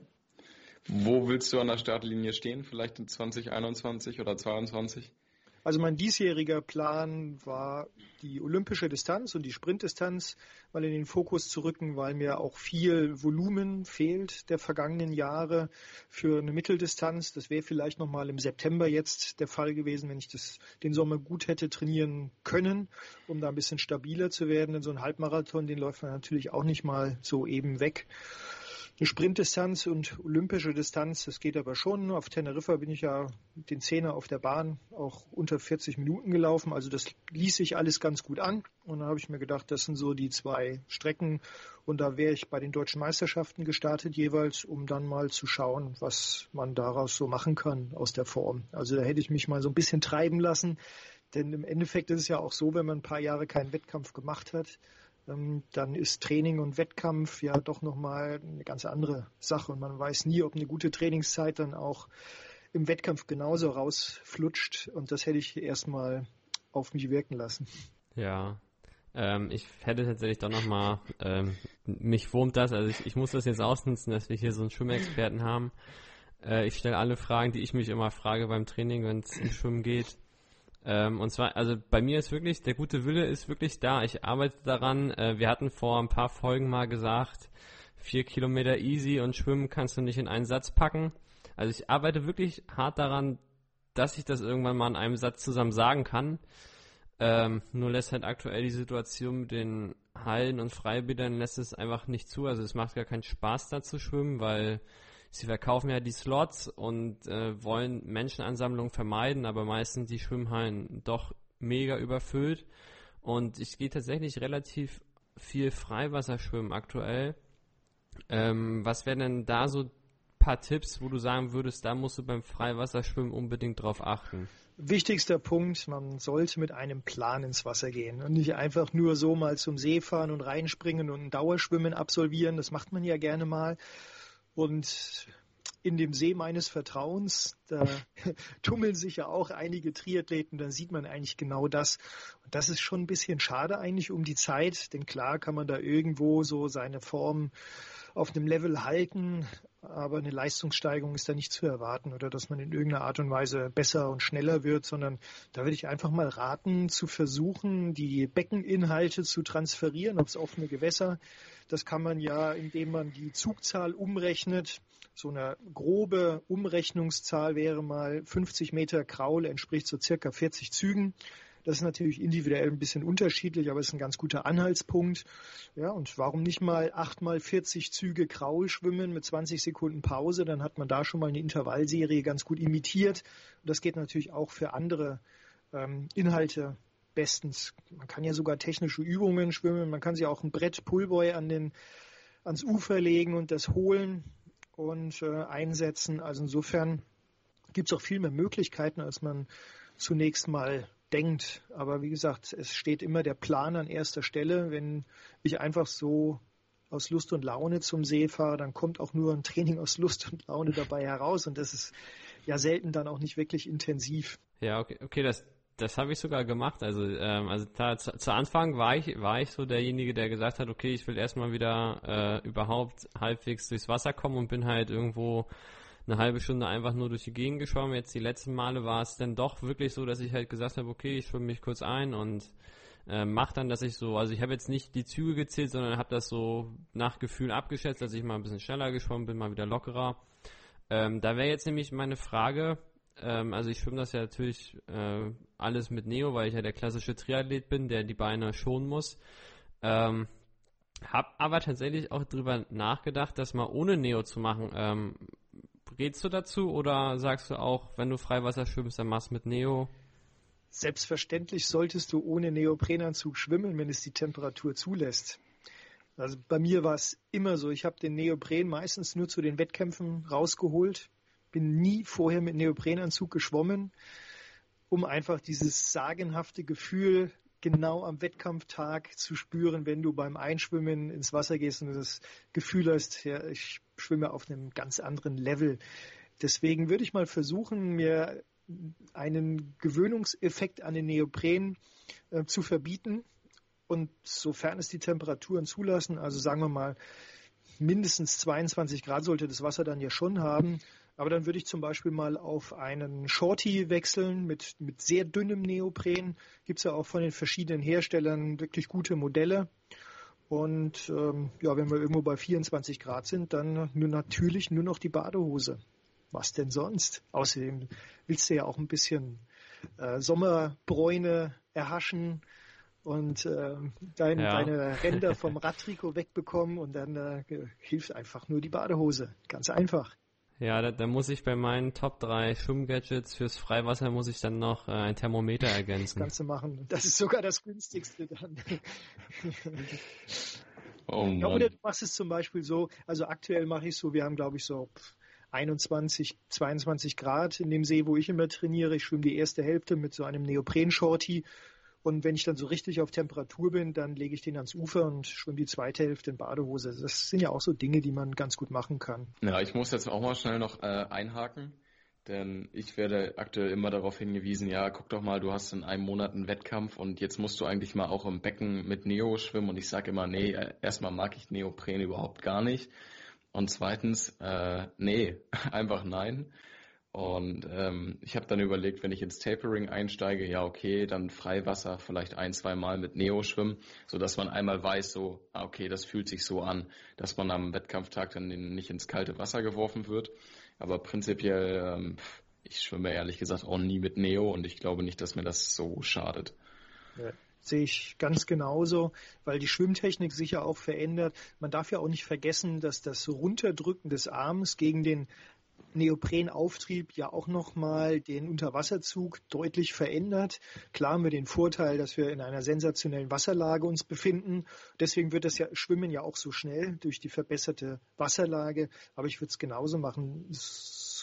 Wo willst du an der Startlinie stehen? Vielleicht in 2021 oder 2022? Also mein diesjähriger Plan war, die olympische Distanz und die Sprintdistanz mal in den Fokus zu rücken, weil mir auch viel Volumen fehlt der vergangenen Jahre für eine Mitteldistanz. Das wäre vielleicht nochmal im September jetzt der Fall gewesen, wenn ich das den Sommer gut hätte trainieren können, um da ein bisschen stabiler zu werden. Denn so ein Halbmarathon, den läuft man natürlich auch nicht mal so eben weg eine Sprintdistanz und olympische Distanz, das geht aber schon. Auf Teneriffa bin ich ja den Zehner auf der Bahn auch unter 40 Minuten gelaufen. Also das ließ sich alles ganz gut an. Und dann habe ich mir gedacht, das sind so die zwei Strecken. Und da wäre ich bei den deutschen Meisterschaften gestartet jeweils, um dann mal zu schauen, was man daraus so machen kann aus der Form. Also da hätte ich mich mal so ein bisschen treiben lassen. Denn im Endeffekt ist es ja auch so, wenn man ein paar Jahre keinen Wettkampf gemacht hat, dann ist Training und Wettkampf ja doch nochmal eine ganz andere Sache. Und man weiß nie, ob eine gute Trainingszeit dann auch im Wettkampf genauso rausflutscht. Und das hätte ich erstmal auf mich wirken lassen. Ja, ähm, ich hätte tatsächlich doch nochmal, ähm, mich wurmt das, also ich, ich, muss das jetzt ausnutzen, dass wir hier so einen Schwimmexperten haben. Äh, ich stelle alle Fragen, die ich mich immer frage beim Training, wenn es um Schwimmen geht. Ähm, und zwar, also bei mir ist wirklich, der gute Wille ist wirklich da. Ich arbeite daran. Äh, wir hatten vor ein paar Folgen mal gesagt, vier Kilometer easy und schwimmen kannst du nicht in einen Satz packen. Also ich arbeite wirklich hart daran, dass ich das irgendwann mal in einem Satz zusammen sagen kann. Ähm, nur lässt halt aktuell die Situation mit den Hallen und Freibädern lässt es einfach nicht zu. Also es macht gar keinen Spaß da zu schwimmen, weil sie verkaufen ja die Slots und äh, wollen Menschenansammlungen vermeiden, aber meistens die Schwimmhallen doch mega überfüllt. Und ich gehe tatsächlich relativ viel Freiwasserschwimmen aktuell. Ähm, was wären denn da so ein paar Tipps, wo du sagen würdest, da musst du beim Freiwasserschwimmen unbedingt drauf achten? wichtigster Punkt, man sollte mit einem Plan ins Wasser gehen und nicht einfach nur so mal zum See fahren und reinspringen und ein Dauerschwimmen absolvieren. Das macht man ja gerne mal. Und in dem See meines Vertrauens, da tummeln sich ja auch einige Triathleten, da sieht man eigentlich genau das. Und das ist schon ein bisschen schade eigentlich um die Zeit, denn klar kann man da irgendwo so seine Form auf einem Level halten, aber eine Leistungssteigerung ist da nicht zu erwarten oder dass man in irgendeiner Art und Weise besser und schneller wird, sondern da würde ich einfach mal raten, zu versuchen, die Beckeninhalte zu transferieren aufs offene Gewässer. Das kann man ja, indem man die Zugzahl umrechnet. So eine grobe Umrechnungszahl wäre mal 50 Meter Kraul entspricht so circa 40 Zügen. Das ist natürlich individuell ein bisschen unterschiedlich, aber es ist ein ganz guter Anhaltspunkt. Ja, und warum nicht mal acht mal 40 Züge Kraul schwimmen mit 20 Sekunden Pause? Dann hat man da schon mal eine Intervallserie ganz gut imitiert. Und das geht natürlich auch für andere ähm, Inhalte bestens. Man kann ja sogar technische Übungen schwimmen. Man kann sich auch ein Brett Pullboy an den, ans Ufer legen und das holen und äh, einsetzen. Also insofern gibt es auch viel mehr Möglichkeiten, als man zunächst mal denkt. Aber wie gesagt, es steht immer der Plan an erster Stelle. Wenn ich einfach so aus Lust und Laune zum See fahre, dann kommt auch nur ein Training aus Lust und Laune dabei heraus. Und das ist ja selten dann auch nicht wirklich intensiv. Ja, okay, okay das, das habe ich sogar gemacht. Also, ähm, also da, zu, zu, Anfang war ich, war ich so derjenige, der gesagt hat, okay, ich will erstmal wieder äh, überhaupt halbwegs durchs Wasser kommen und bin halt irgendwo eine halbe Stunde einfach nur durch die Gegend geschwommen. Jetzt die letzten Male war es dann doch wirklich so, dass ich halt gesagt habe, okay, ich schwimme mich kurz ein und äh, mach dann, dass ich so, also ich habe jetzt nicht die Züge gezählt, sondern habe das so nach Gefühl abgeschätzt, dass ich mal ein bisschen schneller geschwommen bin, mal wieder lockerer. Ähm, da wäre jetzt nämlich meine Frage, ähm, also ich schwimme das ja natürlich äh, alles mit Neo, weil ich ja der klassische Triathlet bin, der die Beine schonen muss. Ähm, hab aber tatsächlich auch drüber nachgedacht, das mal ohne Neo zu machen. Ähm, rätst du dazu oder sagst du auch, wenn du Freiwasser schwimmst, dann machst mit Neo? Selbstverständlich solltest du ohne Neoprenanzug schwimmen, wenn es die Temperatur zulässt. Also bei mir war es immer so, ich habe den Neopren meistens nur zu den Wettkämpfen rausgeholt, bin nie vorher mit Neoprenanzug geschwommen, um einfach dieses sagenhafte Gefühl genau am Wettkampftag zu spüren, wenn du beim Einschwimmen ins Wasser gehst und das Gefühl hast, ja, ich schwimme auf einem ganz anderen Level. Deswegen würde ich mal versuchen, mir einen Gewöhnungseffekt an den Neopren äh, zu verbieten. Und sofern es die Temperaturen zulassen, also sagen wir mal mindestens 22 Grad sollte das Wasser dann ja schon haben, aber dann würde ich zum Beispiel mal auf einen Shorty wechseln mit, mit sehr dünnem Neopren. Gibt es ja auch von den verschiedenen Herstellern wirklich gute Modelle. Und ähm, ja, wenn wir irgendwo bei 24 Grad sind, dann nur natürlich nur noch die Badehose. Was denn sonst? Außerdem willst du ja auch ein bisschen äh, Sommerbräune erhaschen und äh, dein, ja. deine Ränder vom Radtrikot wegbekommen und dann äh, hilft einfach nur die Badehose. Ganz einfach. Ja, da, da muss ich bei meinen Top 3 Schwimmgadgets fürs Freiwasser muss ich dann noch äh, ein Thermometer ergänzen. Das kannst du machen. Das ist sogar das günstigste dann. oh Mann. Ja, oder du machst es zum Beispiel so, also aktuell mache ich so, wir haben glaube ich so 21, 22 Grad in dem See, wo ich immer trainiere. Ich schwimme die erste Hälfte mit so einem Neopren-Shorty und wenn ich dann so richtig auf Temperatur bin, dann lege ich den ans Ufer und schwimme die zweite Hälfte in Badehose. Das sind ja auch so Dinge, die man ganz gut machen kann. Ja, ich muss jetzt auch mal schnell noch äh, einhaken, denn ich werde aktuell immer darauf hingewiesen, ja, guck doch mal, du hast in einem Monat einen Wettkampf und jetzt musst du eigentlich mal auch im Becken mit Neo schwimmen und ich sage immer, nee, äh, erstmal mag ich Neopren überhaupt gar nicht und zweitens, äh, nee, einfach nein. Und ähm, ich habe dann überlegt, wenn ich ins Tapering einsteige, ja okay, dann Freiwasser vielleicht ein, zwei Mal mit Neo schwimmen, so dass man einmal weiß, so ah, okay, das fühlt sich so an, dass man am Wettkampftag dann nicht ins kalte Wasser geworfen wird. Aber prinzipiell, ähm, ich schwimme ehrlich gesagt auch nie mit Neo und ich glaube nicht, dass mir das so schadet. Ja sehe ich ganz genauso, weil die Schwimmtechnik sich ja auch verändert. Man darf ja auch nicht vergessen, dass das Runterdrücken des Arms gegen den Neoprenauftrieb ja auch nochmal den Unterwasserzug deutlich verändert. Klar haben wir den Vorteil, dass wir in einer sensationellen Wasserlage uns befinden. Deswegen wird das ja Schwimmen ja auch so schnell durch die verbesserte Wasserlage. Aber ich würde es genauso machen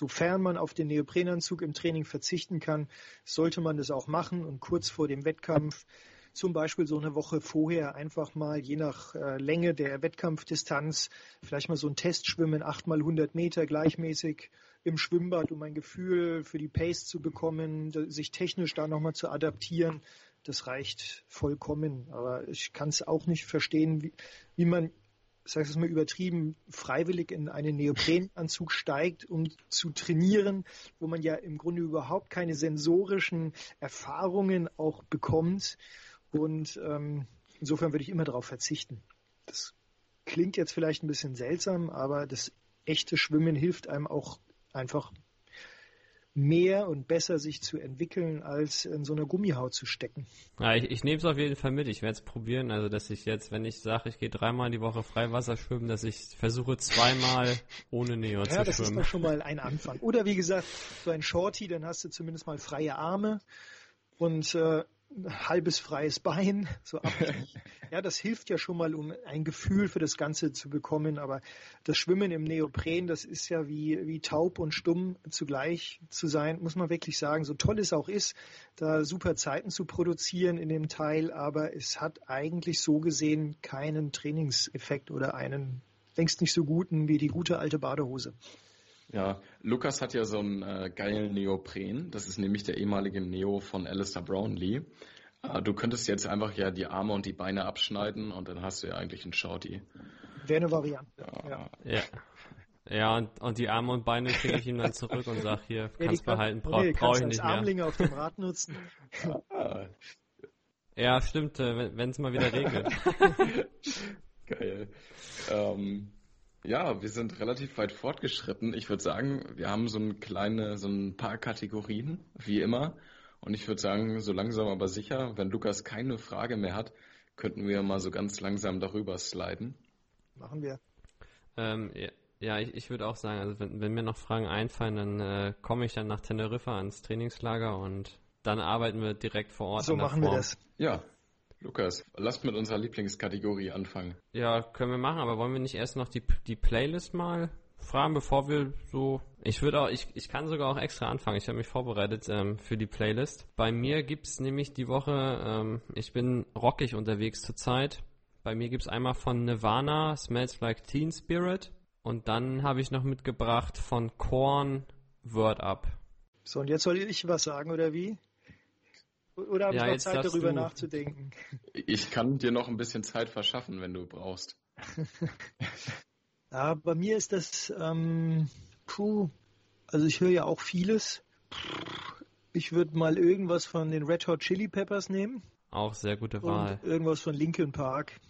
sofern man auf den Neoprenanzug im Training verzichten kann, sollte man das auch machen und kurz vor dem Wettkampf zum Beispiel so eine Woche vorher einfach mal je nach äh, Länge der Wettkampfdistanz vielleicht mal so ein Testschwimmen, 8 mal 100 Meter gleichmäßig im Schwimmbad, um ein Gefühl für die Pace zu bekommen, sich technisch da nochmal zu adaptieren. Das reicht vollkommen. Aber ich kann es auch nicht verstehen, wie, wie man sag ich mal übertrieben, freiwillig in einen Neoprenanzug steigt, um zu trainieren, wo man ja im Grunde überhaupt keine sensorischen Erfahrungen auch bekommt. Und ähm, insofern würde ich immer darauf verzichten. Das klingt jetzt vielleicht ein bisschen seltsam, aber das echte Schwimmen hilft einem auch einfach mehr und besser sich zu entwickeln, als in so einer Gummihaut zu stecken. Ja, ich, ich nehme es auf jeden Fall mit. Ich werde es probieren. Also, dass ich jetzt, wenn ich sage, ich gehe dreimal die Woche Freiwasser schwimmen, dass ich versuche zweimal ohne Neo ja, zu schwimmen. Ja, das ist doch schon mal ein Anfang. Oder wie gesagt, so ein Shorty, dann hast du zumindest mal freie Arme und äh, halbes freies Bein, so ab. ja, das hilft ja schon mal, um ein Gefühl für das Ganze zu bekommen. Aber das Schwimmen im Neopren, das ist ja wie, wie taub und stumm zugleich zu sein, muss man wirklich sagen. So toll es auch ist, da super Zeiten zu produzieren in dem Teil, aber es hat eigentlich so gesehen keinen Trainingseffekt oder einen längst nicht so guten wie die gute alte Badehose. Ja, Lukas hat ja so einen äh, geilen Neopren. Das ist nämlich der ehemalige Neo von Alistair Brownlee. Äh, du könntest jetzt einfach ja die Arme und die Beine abschneiden und dann hast du ja eigentlich einen Shorty. Wäre eine Variante. Ja. ja. ja. und, und die Arme und Beine kriege ich ihm dann zurück und sag hier, ja, kannst kann, behalten, brauch, nee, brauch ich nicht mehr. Armlinge auf dem Rad nutzen. ja, stimmt, äh, wenn es mal wieder regnet. Geil. Ähm, ja, wir sind relativ weit fortgeschritten. Ich würde sagen, wir haben so ein kleine, so ein paar Kategorien, wie immer. Und ich würde sagen, so langsam aber sicher, wenn Lukas keine Frage mehr hat, könnten wir mal so ganz langsam darüber sliden. Machen wir. Ähm, ja, ja, ich, ich würde auch sagen, also wenn, wenn, mir noch Fragen einfallen, dann äh, komme ich dann nach Teneriffa ans Trainingslager und dann arbeiten wir direkt vor Ort. So machen Form. wir das. Ja, Lukas, lass mit unserer Lieblingskategorie anfangen. Ja, können wir machen, aber wollen wir nicht erst noch die, die Playlist mal fragen, bevor wir so. Ich würde auch, ich, ich kann sogar auch extra anfangen. Ich habe mich vorbereitet ähm, für die Playlist. Bei mir gibt es nämlich die Woche, ähm, ich bin rockig unterwegs zurzeit. Bei mir gibt es einmal von Nirvana, Smells Like Teen Spirit. Und dann habe ich noch mitgebracht von Korn, Word Up. So, und jetzt soll ich was sagen, oder wie? Oder habe ja, ich noch Zeit, darüber du... nachzudenken? Ich kann dir noch ein bisschen Zeit verschaffen, wenn du brauchst. ja, bei mir ist das, ähm, puh, also ich höre ja auch vieles. Ich würde mal irgendwas von den Red Hot Chili Peppers nehmen. Auch sehr gute Wahl. Und irgendwas von Linkin Park.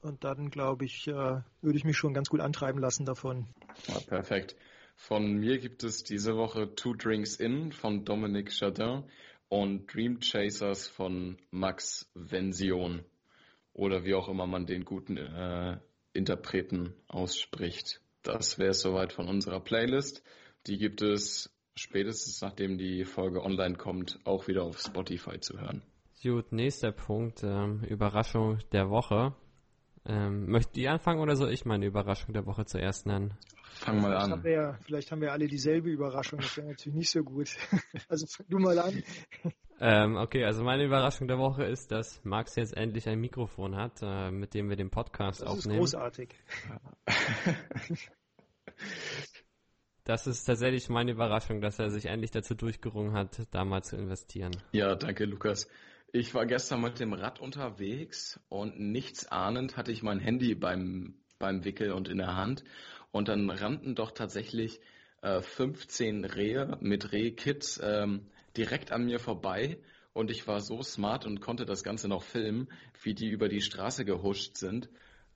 Und dann, glaube ich, äh, würde ich mich schon ganz gut antreiben lassen davon. Ja, perfekt. Von mir gibt es diese Woche Two Drinks In von Dominic Chardin und Dream Chasers von Max Vension oder wie auch immer man den guten äh, Interpreten ausspricht. Das wäre es soweit von unserer Playlist. Die gibt es spätestens nachdem die Folge online kommt, auch wieder auf Spotify zu hören. Gut, nächster Punkt, ähm, Überraschung der Woche. Ähm, möchtet ihr anfangen oder soll ich meine Überraschung der Woche zuerst nennen? Fang mal an. Haben ja, vielleicht haben wir alle dieselbe Überraschung. Das wäre natürlich nicht so gut. Also fang du mal an. Ähm, okay, also meine Überraschung der Woche ist, dass Max jetzt endlich ein Mikrofon hat, äh, mit dem wir den Podcast das aufnehmen. Das ist großartig. Das ist tatsächlich meine Überraschung, dass er sich endlich dazu durchgerungen hat, da mal zu investieren. Ja, danke, Lukas. Ich war gestern mit dem Rad unterwegs und nichts ahnend hatte ich mein Handy beim, beim Wickel und in der Hand und dann rannten doch tatsächlich äh, 15 Rehe mit Rehkits ähm, direkt an mir vorbei und ich war so smart und konnte das Ganze noch filmen, wie die über die Straße gehuscht sind.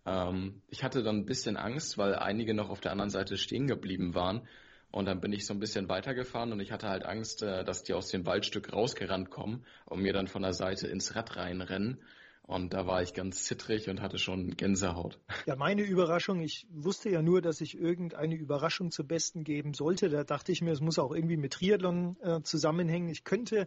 Ähm, ich hatte dann ein bisschen Angst, weil einige noch auf der anderen Seite stehen geblieben waren. Und dann bin ich so ein bisschen weitergefahren und ich hatte halt Angst, äh, dass die aus dem Waldstück rausgerannt kommen und mir dann von der Seite ins Rad reinrennen. Und da war ich ganz zittrig und hatte schon Gänsehaut. Ja, meine Überraschung, ich wusste ja nur, dass ich irgendeine Überraschung zu Besten geben sollte. Da dachte ich mir, es muss auch irgendwie mit Triathlon äh, zusammenhängen. Ich könnte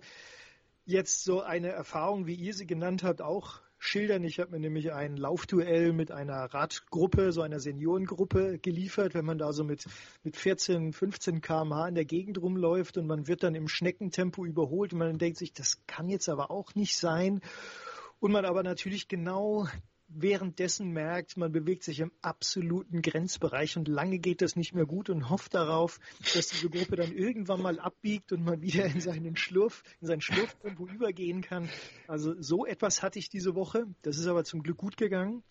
jetzt so eine Erfahrung, wie ihr sie genannt habt, auch schildern. Ich habe mir nämlich ein Laufduell mit einer Radgruppe, so einer Seniorengruppe geliefert, wenn man da so mit, mit 14, 15 kmh in der Gegend rumläuft und man wird dann im Schneckentempo überholt und man denkt sich, das kann jetzt aber auch nicht sein. Und man aber natürlich genau währenddessen merkt, man bewegt sich im absoluten Grenzbereich und lange geht das nicht mehr gut und hofft darauf, dass diese Gruppe dann irgendwann mal abbiegt und man wieder in seinen Schlurf, in sein Schlurftempo übergehen kann. Also so etwas hatte ich diese Woche. Das ist aber zum Glück gut gegangen.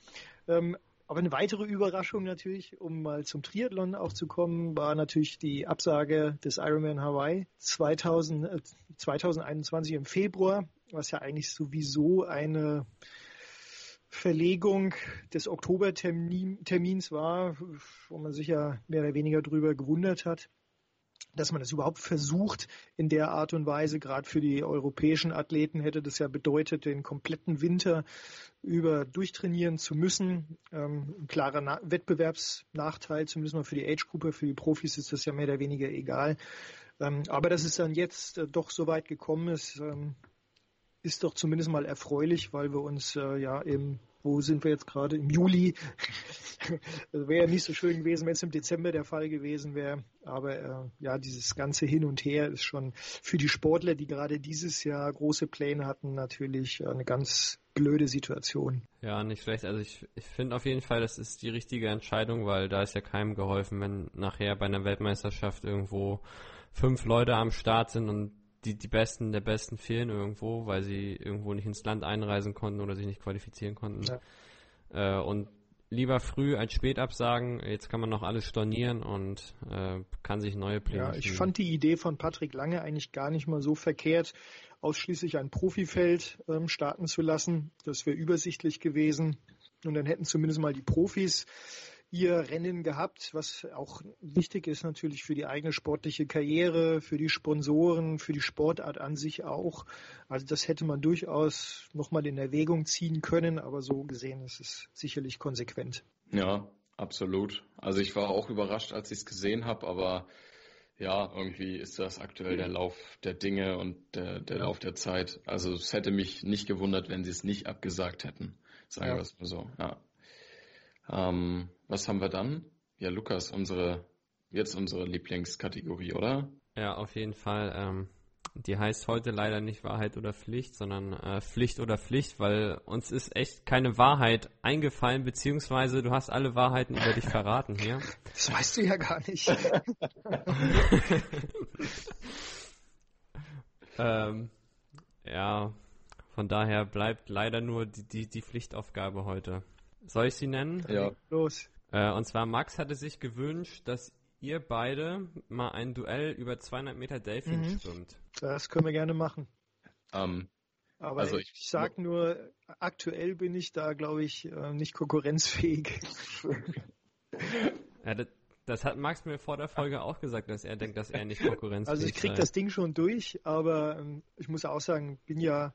Ähm, aber eine weitere Überraschung natürlich, um mal zum Triathlon auch zu kommen, war natürlich die Absage des Ironman Hawaii 2000, äh, 2021 im Februar, was ja eigentlich sowieso eine Verlegung des Oktobertermins war, wo man sich ja mehr oder weniger drüber gewundert hat, dass man das überhaupt versucht in der Art und Weise, gerade für die europäischen Athleten hätte das ja bedeutet, den kompletten Winter über durchtrainieren zu müssen. Ähm, ein klarer Na Wettbewerbsnachteil, zumindest mal für die Age-Gruppe, für die Profis ist das ja mehr oder weniger egal. Ähm, aber dass es dann jetzt äh, doch so weit gekommen ist, ähm, ist doch zumindest mal erfreulich, weil wir uns äh, ja im, wo sind wir jetzt gerade, im Juli, also wäre ja nicht so schön gewesen, wenn es im Dezember der Fall gewesen wäre. Aber äh, ja, dieses ganze Hin und Her ist schon für die Sportler, die gerade dieses Jahr große Pläne hatten, natürlich eine ganz blöde Situation. Ja, nicht schlecht. Also ich, ich finde auf jeden Fall, das ist die richtige Entscheidung, weil da ist ja keinem geholfen, wenn nachher bei einer Weltmeisterschaft irgendwo fünf Leute am Start sind und die, die Besten der Besten fehlen irgendwo, weil sie irgendwo nicht ins Land einreisen konnten oder sich nicht qualifizieren konnten. Ja. Äh, und lieber früh als spät absagen, jetzt kann man noch alles stornieren und äh, kann sich neue Pläne Ja, ich finden. fand die Idee von Patrick Lange eigentlich gar nicht mal so verkehrt, ausschließlich ein Profifeld ähm, starten zu lassen. Das wäre übersichtlich gewesen. Und dann hätten zumindest mal die Profis ihr Rennen gehabt, was auch wichtig ist natürlich für die eigene sportliche Karriere, für die Sponsoren, für die Sportart an sich auch. Also das hätte man durchaus nochmal in Erwägung ziehen können, aber so gesehen ist es sicherlich konsequent. Ja, absolut. Also ich war auch überrascht, als ich es gesehen habe, aber ja, irgendwie ist das aktuell der Lauf der Dinge und der, der Lauf der Zeit. Also es hätte mich nicht gewundert, wenn sie es nicht abgesagt hätten. Sagen ja. wir es mal so. Ja. Ähm, was haben wir dann? Ja, Lukas, unsere, jetzt unsere Lieblingskategorie, oder? Ja, auf jeden Fall. Ähm, die heißt heute leider nicht Wahrheit oder Pflicht, sondern äh, Pflicht oder Pflicht, weil uns ist echt keine Wahrheit eingefallen, beziehungsweise du hast alle Wahrheiten über dich verraten hier. Das weißt du ja gar nicht. ähm, ja, von daher bleibt leider nur die, die, die Pflichtaufgabe heute. Soll ich sie nennen? Ja. Los. Äh, und zwar Max hatte sich gewünscht, dass ihr beide mal ein Duell über 200 Meter Delfin mhm. schwimmt. Das können wir gerne machen. Ähm, Aber also ich, ich sag nur, aktuell bin ich da, glaube ich, äh, nicht konkurrenzfähig. ja, das, das, hat Max mir vor der Folge auch gesagt, dass er denkt, dass er nicht konkurrenzfähig ist. Also ich krieg sei. das Ding schon durch, aber ähm, ich muss auch sagen, bin ja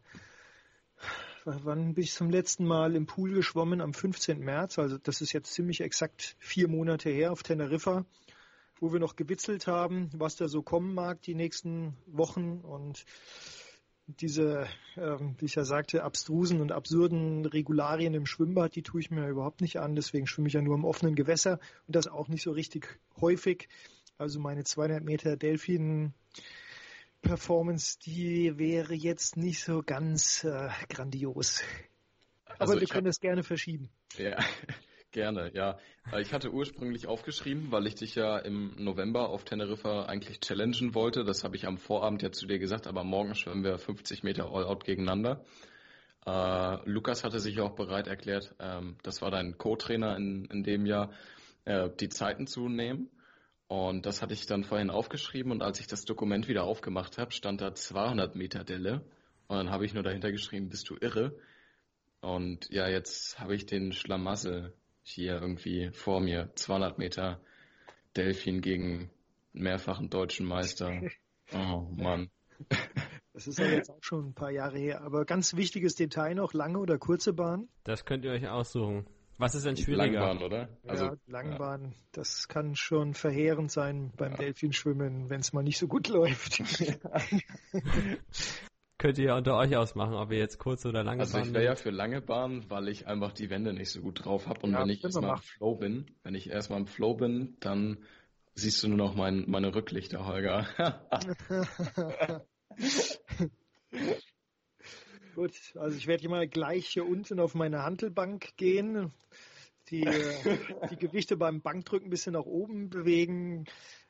wann bin ich zum letzten Mal im Pool geschwommen? Am 15. März, also das ist jetzt ziemlich exakt vier Monate her auf Teneriffa, wo wir noch gewitzelt haben, was da so kommen mag die nächsten Wochen und diese, ähm, wie ich ja sagte, abstrusen und absurden Regularien im Schwimmbad, die tue ich mir überhaupt nicht an. Deswegen schwimme ich ja nur im offenen Gewässer und das auch nicht so richtig häufig. Also meine 200 Meter Delfin Performance, die wäre jetzt nicht so ganz äh, grandios. Also Aber wir können das gerne verschieben. Ja, gerne, ja. Ich hatte ursprünglich aufgeschrieben, weil ich dich ja im November auf Teneriffa eigentlich challengen wollte. Das habe ich am Vorabend ja zu dir gesagt, aber morgen schwimmen wir 50 Meter All-Out gegeneinander. Äh, Lukas hatte sich auch bereit erklärt, ähm, das war dein Co-Trainer in, in dem Jahr, äh, die Zeiten zu nehmen. Und das hatte ich dann vorhin aufgeschrieben und als ich das Dokument wieder aufgemacht habe, stand da 200 Meter Delle. Und dann habe ich nur dahinter geschrieben, bist du irre? Und ja, jetzt habe ich den Schlamassel hier irgendwie vor mir. 200 Meter Delfin gegen mehrfachen deutschen Meister. Oh Mann. Das ist ja jetzt auch schon ein paar Jahre her. Aber ganz wichtiges Detail noch, lange oder kurze Bahn? Das könnt ihr euch aussuchen. Was ist denn schwieriger? Langbahn, oder? Also, ja, Langbahn, ja. das kann schon verheerend sein beim ja. Delfinschwimmen, wenn es mal nicht so gut läuft. könnt ihr unter euch ausmachen, ob ihr jetzt kurze oder lange also Bahn Also ich wäre ja für lange Bahn, weil ich einfach die Wände nicht so gut drauf habe. Und Ja, wenn ich erstmal im. Flow bin, wenn ich erstmal im Flow bin, dann siehst du nur noch mein, meine Rücklichter, Holger. Gut, also ich werde mal gleich hier unten auf meine Handelbank gehen, die, äh, die Gewichte beim Bankdrücken ein bisschen nach oben bewegen,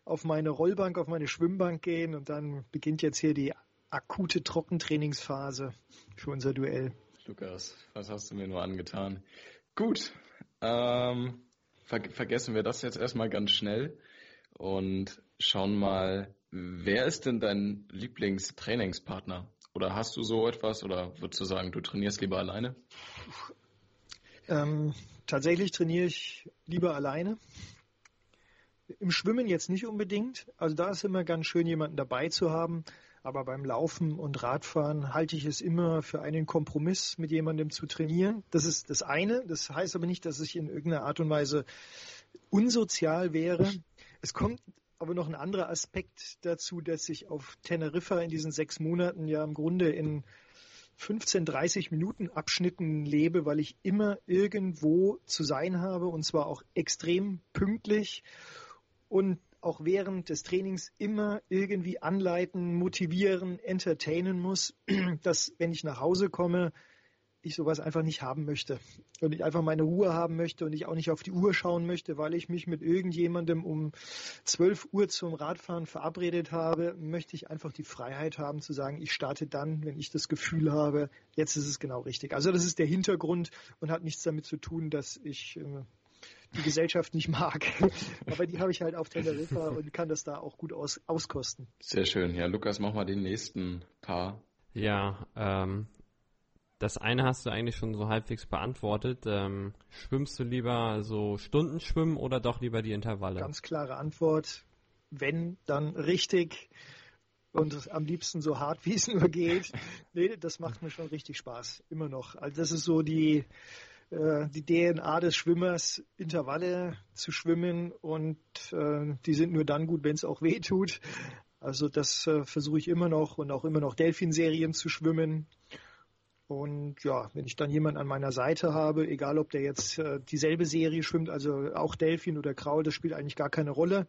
auf meine Rollbank, auf meine Schwimmbank gehen und dann beginnt jetzt hier die akute Trockentrainingsphase für unser Duell. Lukas, was hast du mir nur angetan? Gut, ähm, ver vergessen wir das jetzt erstmal ganz schnell und schauen mal, wer ist denn dein Lieblingstrainingspartner? Oder hast du so etwas oder würdest du sagen, du trainierst lieber alleine? Ähm, tatsächlich trainiere ich lieber alleine. Im Schwimmen jetzt nicht unbedingt. Also da ist immer ganz schön, jemanden dabei zu haben. Aber beim Laufen und Radfahren halte ich es immer für einen Kompromiss, mit jemandem zu trainieren. Das ist das eine. Das heißt aber nicht, dass ich in irgendeiner Art und Weise unsozial wäre. Es kommt aber noch ein anderer Aspekt dazu, dass ich auf Teneriffa in diesen sechs Monaten ja im Grunde in 15, 30 Minuten Abschnitten lebe, weil ich immer irgendwo zu sein habe und zwar auch extrem pünktlich und auch während des Trainings immer irgendwie anleiten, motivieren, entertainen muss, dass wenn ich nach Hause komme, ich sowas einfach nicht haben möchte und ich einfach meine Ruhe haben möchte und ich auch nicht auf die Uhr schauen möchte, weil ich mich mit irgendjemandem um 12 Uhr zum Radfahren verabredet habe, möchte ich einfach die Freiheit haben zu sagen, ich starte dann, wenn ich das Gefühl habe, jetzt ist es genau richtig. Also das ist der Hintergrund und hat nichts damit zu tun, dass ich äh, die Gesellschaft nicht mag. Aber die habe ich halt auf Teneriffa und kann das da auch gut aus, auskosten. Sehr schön. Ja, Lukas, mach mal den nächsten Paar. Ja, ähm, das eine hast du eigentlich schon so halbwegs beantwortet. Ähm, schwimmst du lieber so Stundenschwimmen oder doch lieber die Intervalle? Ganz klare Antwort. Wenn, dann richtig. Und am liebsten so hart, wie es nur geht. Nee, das macht mir schon richtig Spaß. Immer noch. Also das ist so die, äh, die DNA des Schwimmers, Intervalle zu schwimmen und äh, die sind nur dann gut, wenn es auch weh tut. Also das äh, versuche ich immer noch und auch immer noch Delfinserien zu schwimmen. Und ja, wenn ich dann jemanden an meiner Seite habe, egal ob der jetzt äh, dieselbe Serie schwimmt, also auch Delfin oder Kraul, das spielt eigentlich gar keine Rolle.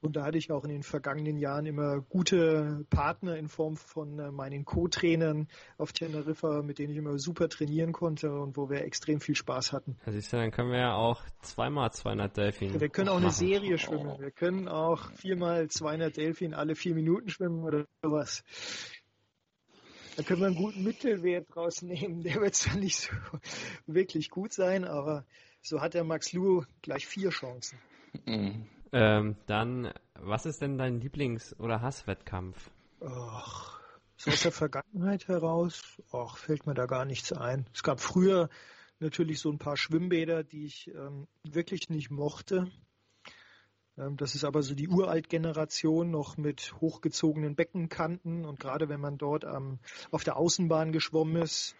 Und da hatte ich auch in den vergangenen Jahren immer gute Partner in Form von äh, meinen Co-Trainern auf Teneriffa, mit denen ich immer super trainieren konnte und wo wir extrem viel Spaß hatten. Ja, siehst du, dann können wir ja auch zweimal 200 Delfin. Wir können auch eine. Serie schwimmen. Wir können auch viermal 200 Delfin alle vier Minuten schwimmen oder sowas. Da können wir einen guten Mittelwert draus nehmen. Der wird zwar nicht so wirklich gut sein, aber so hat der Max Lu gleich vier Chancen. Mhm. Ähm, dann, was ist denn dein Lieblings- oder Hasswettkampf? Ach, so aus der Vergangenheit heraus, ach, fällt mir da gar nichts ein. Es gab früher natürlich so ein paar Schwimmbäder, die ich ähm, wirklich nicht mochte. Ähm, das ist aber so die Uralt-Generation noch mit hochgezogenen Beckenkanten. Und gerade wenn man dort ähm, auf der Außenbahn geschwommen ist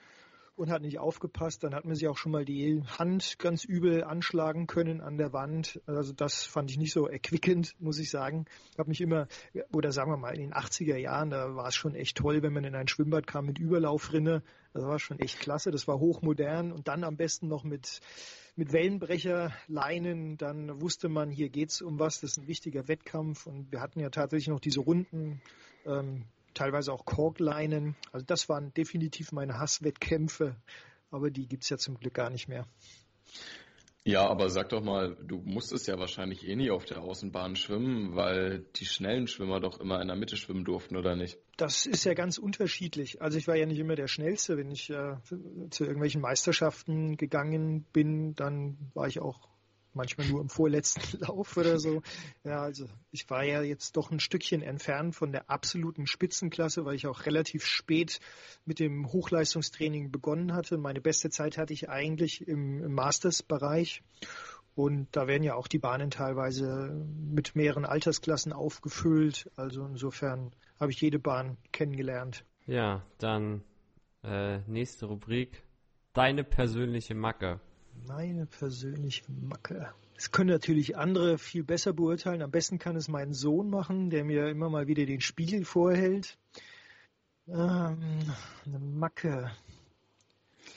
und hat nicht aufgepasst, dann hat man sich auch schon mal die Hand ganz übel anschlagen können an der Wand. Also das fand ich nicht so erquickend, muss ich sagen. Ich habe mich immer, oder sagen wir mal in den 80er Jahren, da war es schon echt toll, wenn man in ein Schwimmbad kam mit Überlaufrinne. Das war schon echt klasse, das war hochmodern und dann am besten noch mit mit Wellenbrecherleinen, dann wusste man, hier geht's um was, das ist ein wichtiger Wettkampf und wir hatten ja tatsächlich noch diese Runden, ähm, teilweise auch Korkleinen. Also das waren definitiv meine Hasswettkämpfe, aber die gibt's ja zum Glück gar nicht mehr. Ja, aber sag doch mal, du musstest ja wahrscheinlich eh nie auf der Außenbahn schwimmen, weil die schnellen Schwimmer doch immer in der Mitte schwimmen durften, oder nicht? Das ist ja ganz unterschiedlich. Also ich war ja nicht immer der Schnellste. Wenn ich äh, zu irgendwelchen Meisterschaften gegangen bin, dann war ich auch manchmal nur im vorletzten Lauf oder so. Ja, also ich war ja jetzt doch ein Stückchen entfernt von der absoluten Spitzenklasse, weil ich auch relativ spät mit dem Hochleistungstraining begonnen hatte. Meine beste Zeit hatte ich eigentlich im, im Masters-Bereich. Und da werden ja auch die Bahnen teilweise mit mehreren Altersklassen aufgefüllt. Also insofern habe ich jede Bahn kennengelernt. Ja, dann äh, nächste Rubrik. Deine persönliche Macke. Meine persönliche Macke. Das können natürlich andere viel besser beurteilen. Am besten kann es mein Sohn machen, der mir immer mal wieder den Spiegel vorhält. Ähm, eine Macke.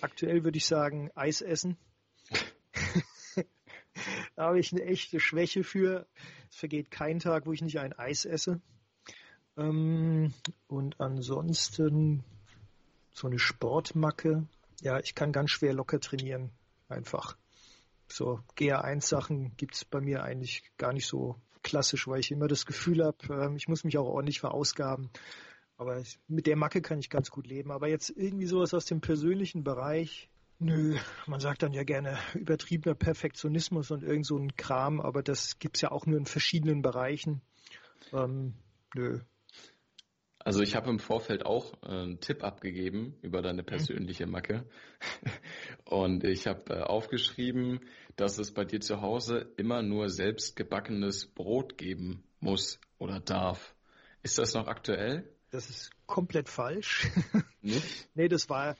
Aktuell würde ich sagen Eis essen. da habe ich eine echte Schwäche für. Es vergeht kein Tag, wo ich nicht ein Eis esse. Ähm, und ansonsten so eine Sportmacke. Ja, ich kann ganz schwer locker trainieren. Einfach. So GR1-Sachen gibt es bei mir eigentlich gar nicht so klassisch, weil ich immer das Gefühl habe, ähm, ich muss mich auch ordentlich verausgaben. Aber mit der Macke kann ich ganz gut leben. Aber jetzt irgendwie sowas aus dem persönlichen Bereich, nö, man sagt dann ja gerne übertriebener Perfektionismus und irgend so ein Kram, aber das gibt es ja auch nur in verschiedenen Bereichen. Ähm, nö, also ich habe im Vorfeld auch äh, einen Tipp abgegeben über deine mhm. persönliche Macke. Und ich habe äh, aufgeschrieben, dass es bei dir zu Hause immer nur selbst gebackenes Brot geben muss oder darf. Ist das noch aktuell? Das ist komplett falsch. Nicht? nee, das war,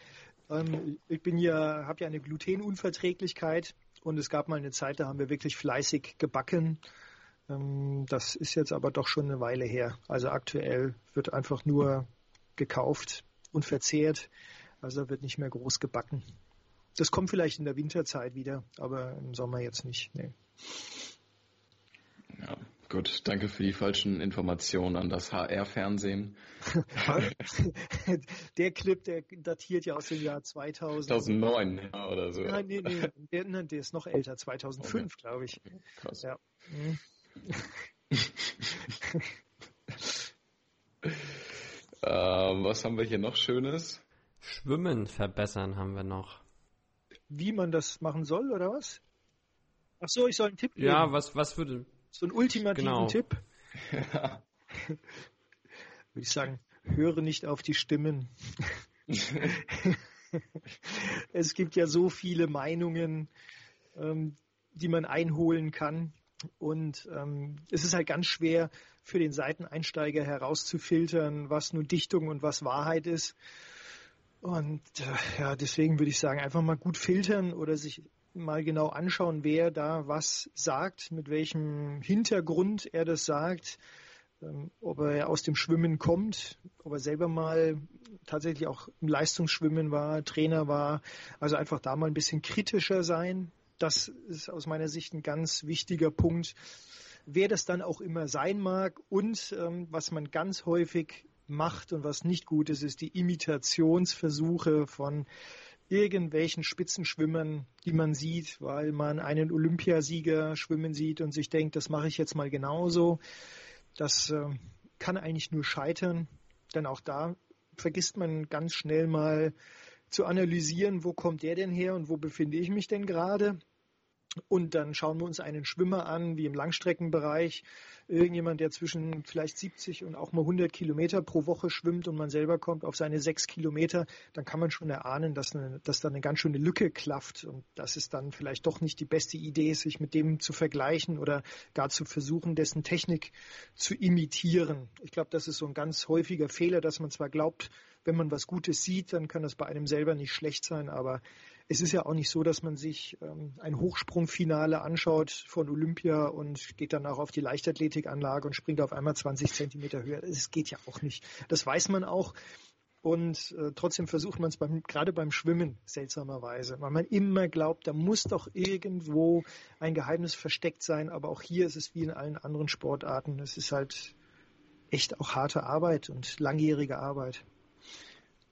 ähm, ich bin ja, habe ja eine Glutenunverträglichkeit und es gab mal eine Zeit, da haben wir wirklich fleißig gebacken das ist jetzt aber doch schon eine Weile her. Also aktuell wird einfach nur gekauft und verzehrt. Also wird nicht mehr groß gebacken. Das kommt vielleicht in der Winterzeit wieder, aber im Sommer jetzt nicht. Nee. Ja, gut. Danke für die falschen Informationen an das HR-Fernsehen. der Clip, der datiert ja aus dem Jahr 2000. 2009 oder so. Nein, nee, nee, der, der ist noch älter, 2005, okay. glaube ich. Krass. Ja. Mhm. ähm, was haben wir hier noch Schönes? Schwimmen verbessern haben wir noch. Wie man das machen soll, oder was? Ach so, ich soll einen Tipp geben. Ja, was, was würde. So einen ultimativen genau. Tipp. Ja. Würde ich sagen, höre nicht auf die Stimmen. es gibt ja so viele Meinungen, ähm, die man einholen kann. Und ähm, es ist halt ganz schwer für den Seiteneinsteiger herauszufiltern, was nur Dichtung und was Wahrheit ist. Und äh, ja, deswegen würde ich sagen, einfach mal gut filtern oder sich mal genau anschauen, wer da was sagt, mit welchem Hintergrund er das sagt, ähm, ob er aus dem Schwimmen kommt, ob er selber mal tatsächlich auch im Leistungsschwimmen war, Trainer war. Also einfach da mal ein bisschen kritischer sein, das ist aus meiner Sicht ein ganz wichtiger Punkt. Wer das dann auch immer sein mag und ähm, was man ganz häufig macht und was nicht gut ist, ist die Imitationsversuche von irgendwelchen Spitzenschwimmern, die man sieht, weil man einen Olympiasieger schwimmen sieht und sich denkt, das mache ich jetzt mal genauso. Das äh, kann eigentlich nur scheitern, denn auch da vergisst man ganz schnell mal zu analysieren, wo kommt der denn her und wo befinde ich mich denn gerade. Und dann schauen wir uns einen Schwimmer an, wie im Langstreckenbereich, irgendjemand, der zwischen vielleicht 70 und auch mal 100 Kilometer pro Woche schwimmt und man selber kommt auf seine sechs Kilometer, dann kann man schon erahnen, dass, eine, dass da eine ganz schöne Lücke klafft und das ist dann vielleicht doch nicht die beste Idee, sich mit dem zu vergleichen oder gar zu versuchen, dessen Technik zu imitieren. Ich glaube, das ist so ein ganz häufiger Fehler, dass man zwar glaubt, wenn man was Gutes sieht, dann kann das bei einem selber nicht schlecht sein, aber es ist ja auch nicht so, dass man sich ähm, ein Hochsprungfinale anschaut von Olympia und geht danach auf die Leichtathletikanlage und springt auf einmal 20 Zentimeter höher. Es geht ja auch nicht. Das weiß man auch. Und äh, trotzdem versucht man es beim, gerade beim Schwimmen seltsamerweise, weil man immer glaubt, da muss doch irgendwo ein Geheimnis versteckt sein. Aber auch hier ist es wie in allen anderen Sportarten. Es ist halt echt auch harte Arbeit und langjährige Arbeit.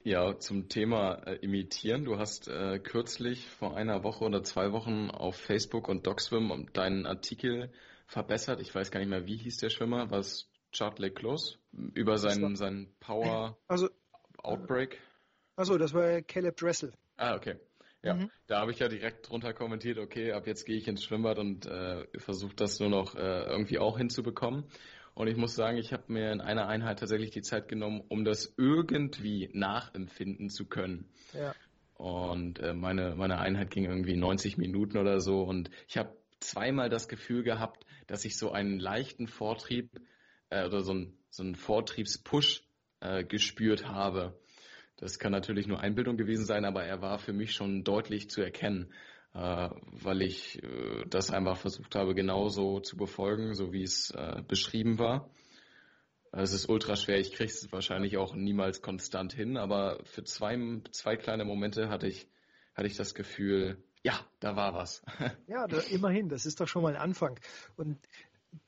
Ja, zum Thema äh, Imitieren. Du hast äh, kürzlich vor einer Woche oder zwei Wochen auf Facebook und DocSwim deinen Artikel verbessert. Ich weiß gar nicht mehr, wie hieß der Schwimmer? War es Charlie Close? Über seinen, seinen Power also, Outbreak? Also, das war Caleb Dressel. Ah, okay. Ja, mhm. da habe ich ja direkt drunter kommentiert, okay, ab jetzt gehe ich ins Schwimmbad und äh, versuche das nur noch äh, irgendwie auch hinzubekommen. Und ich muss sagen, ich habe mir in einer Einheit tatsächlich die Zeit genommen, um das irgendwie nachempfinden zu können. Ja. Und äh, meine, meine Einheit ging irgendwie 90 Minuten oder so. Und ich habe zweimal das Gefühl gehabt, dass ich so einen leichten Vortrieb äh, oder so, ein, so einen Vortriebspush äh, gespürt habe. Das kann natürlich nur Einbildung gewesen sein, aber er war für mich schon deutlich zu erkennen weil ich äh, das einfach versucht habe, genauso zu befolgen, so wie es äh, beschrieben war. Es ist ultra schwer. Ich kriege es wahrscheinlich auch niemals konstant hin, aber für zwei, zwei kleine Momente hatte ich, hatte ich das Gefühl, ja, da war was. Ja, da, immerhin, das ist doch schon mal ein Anfang. Und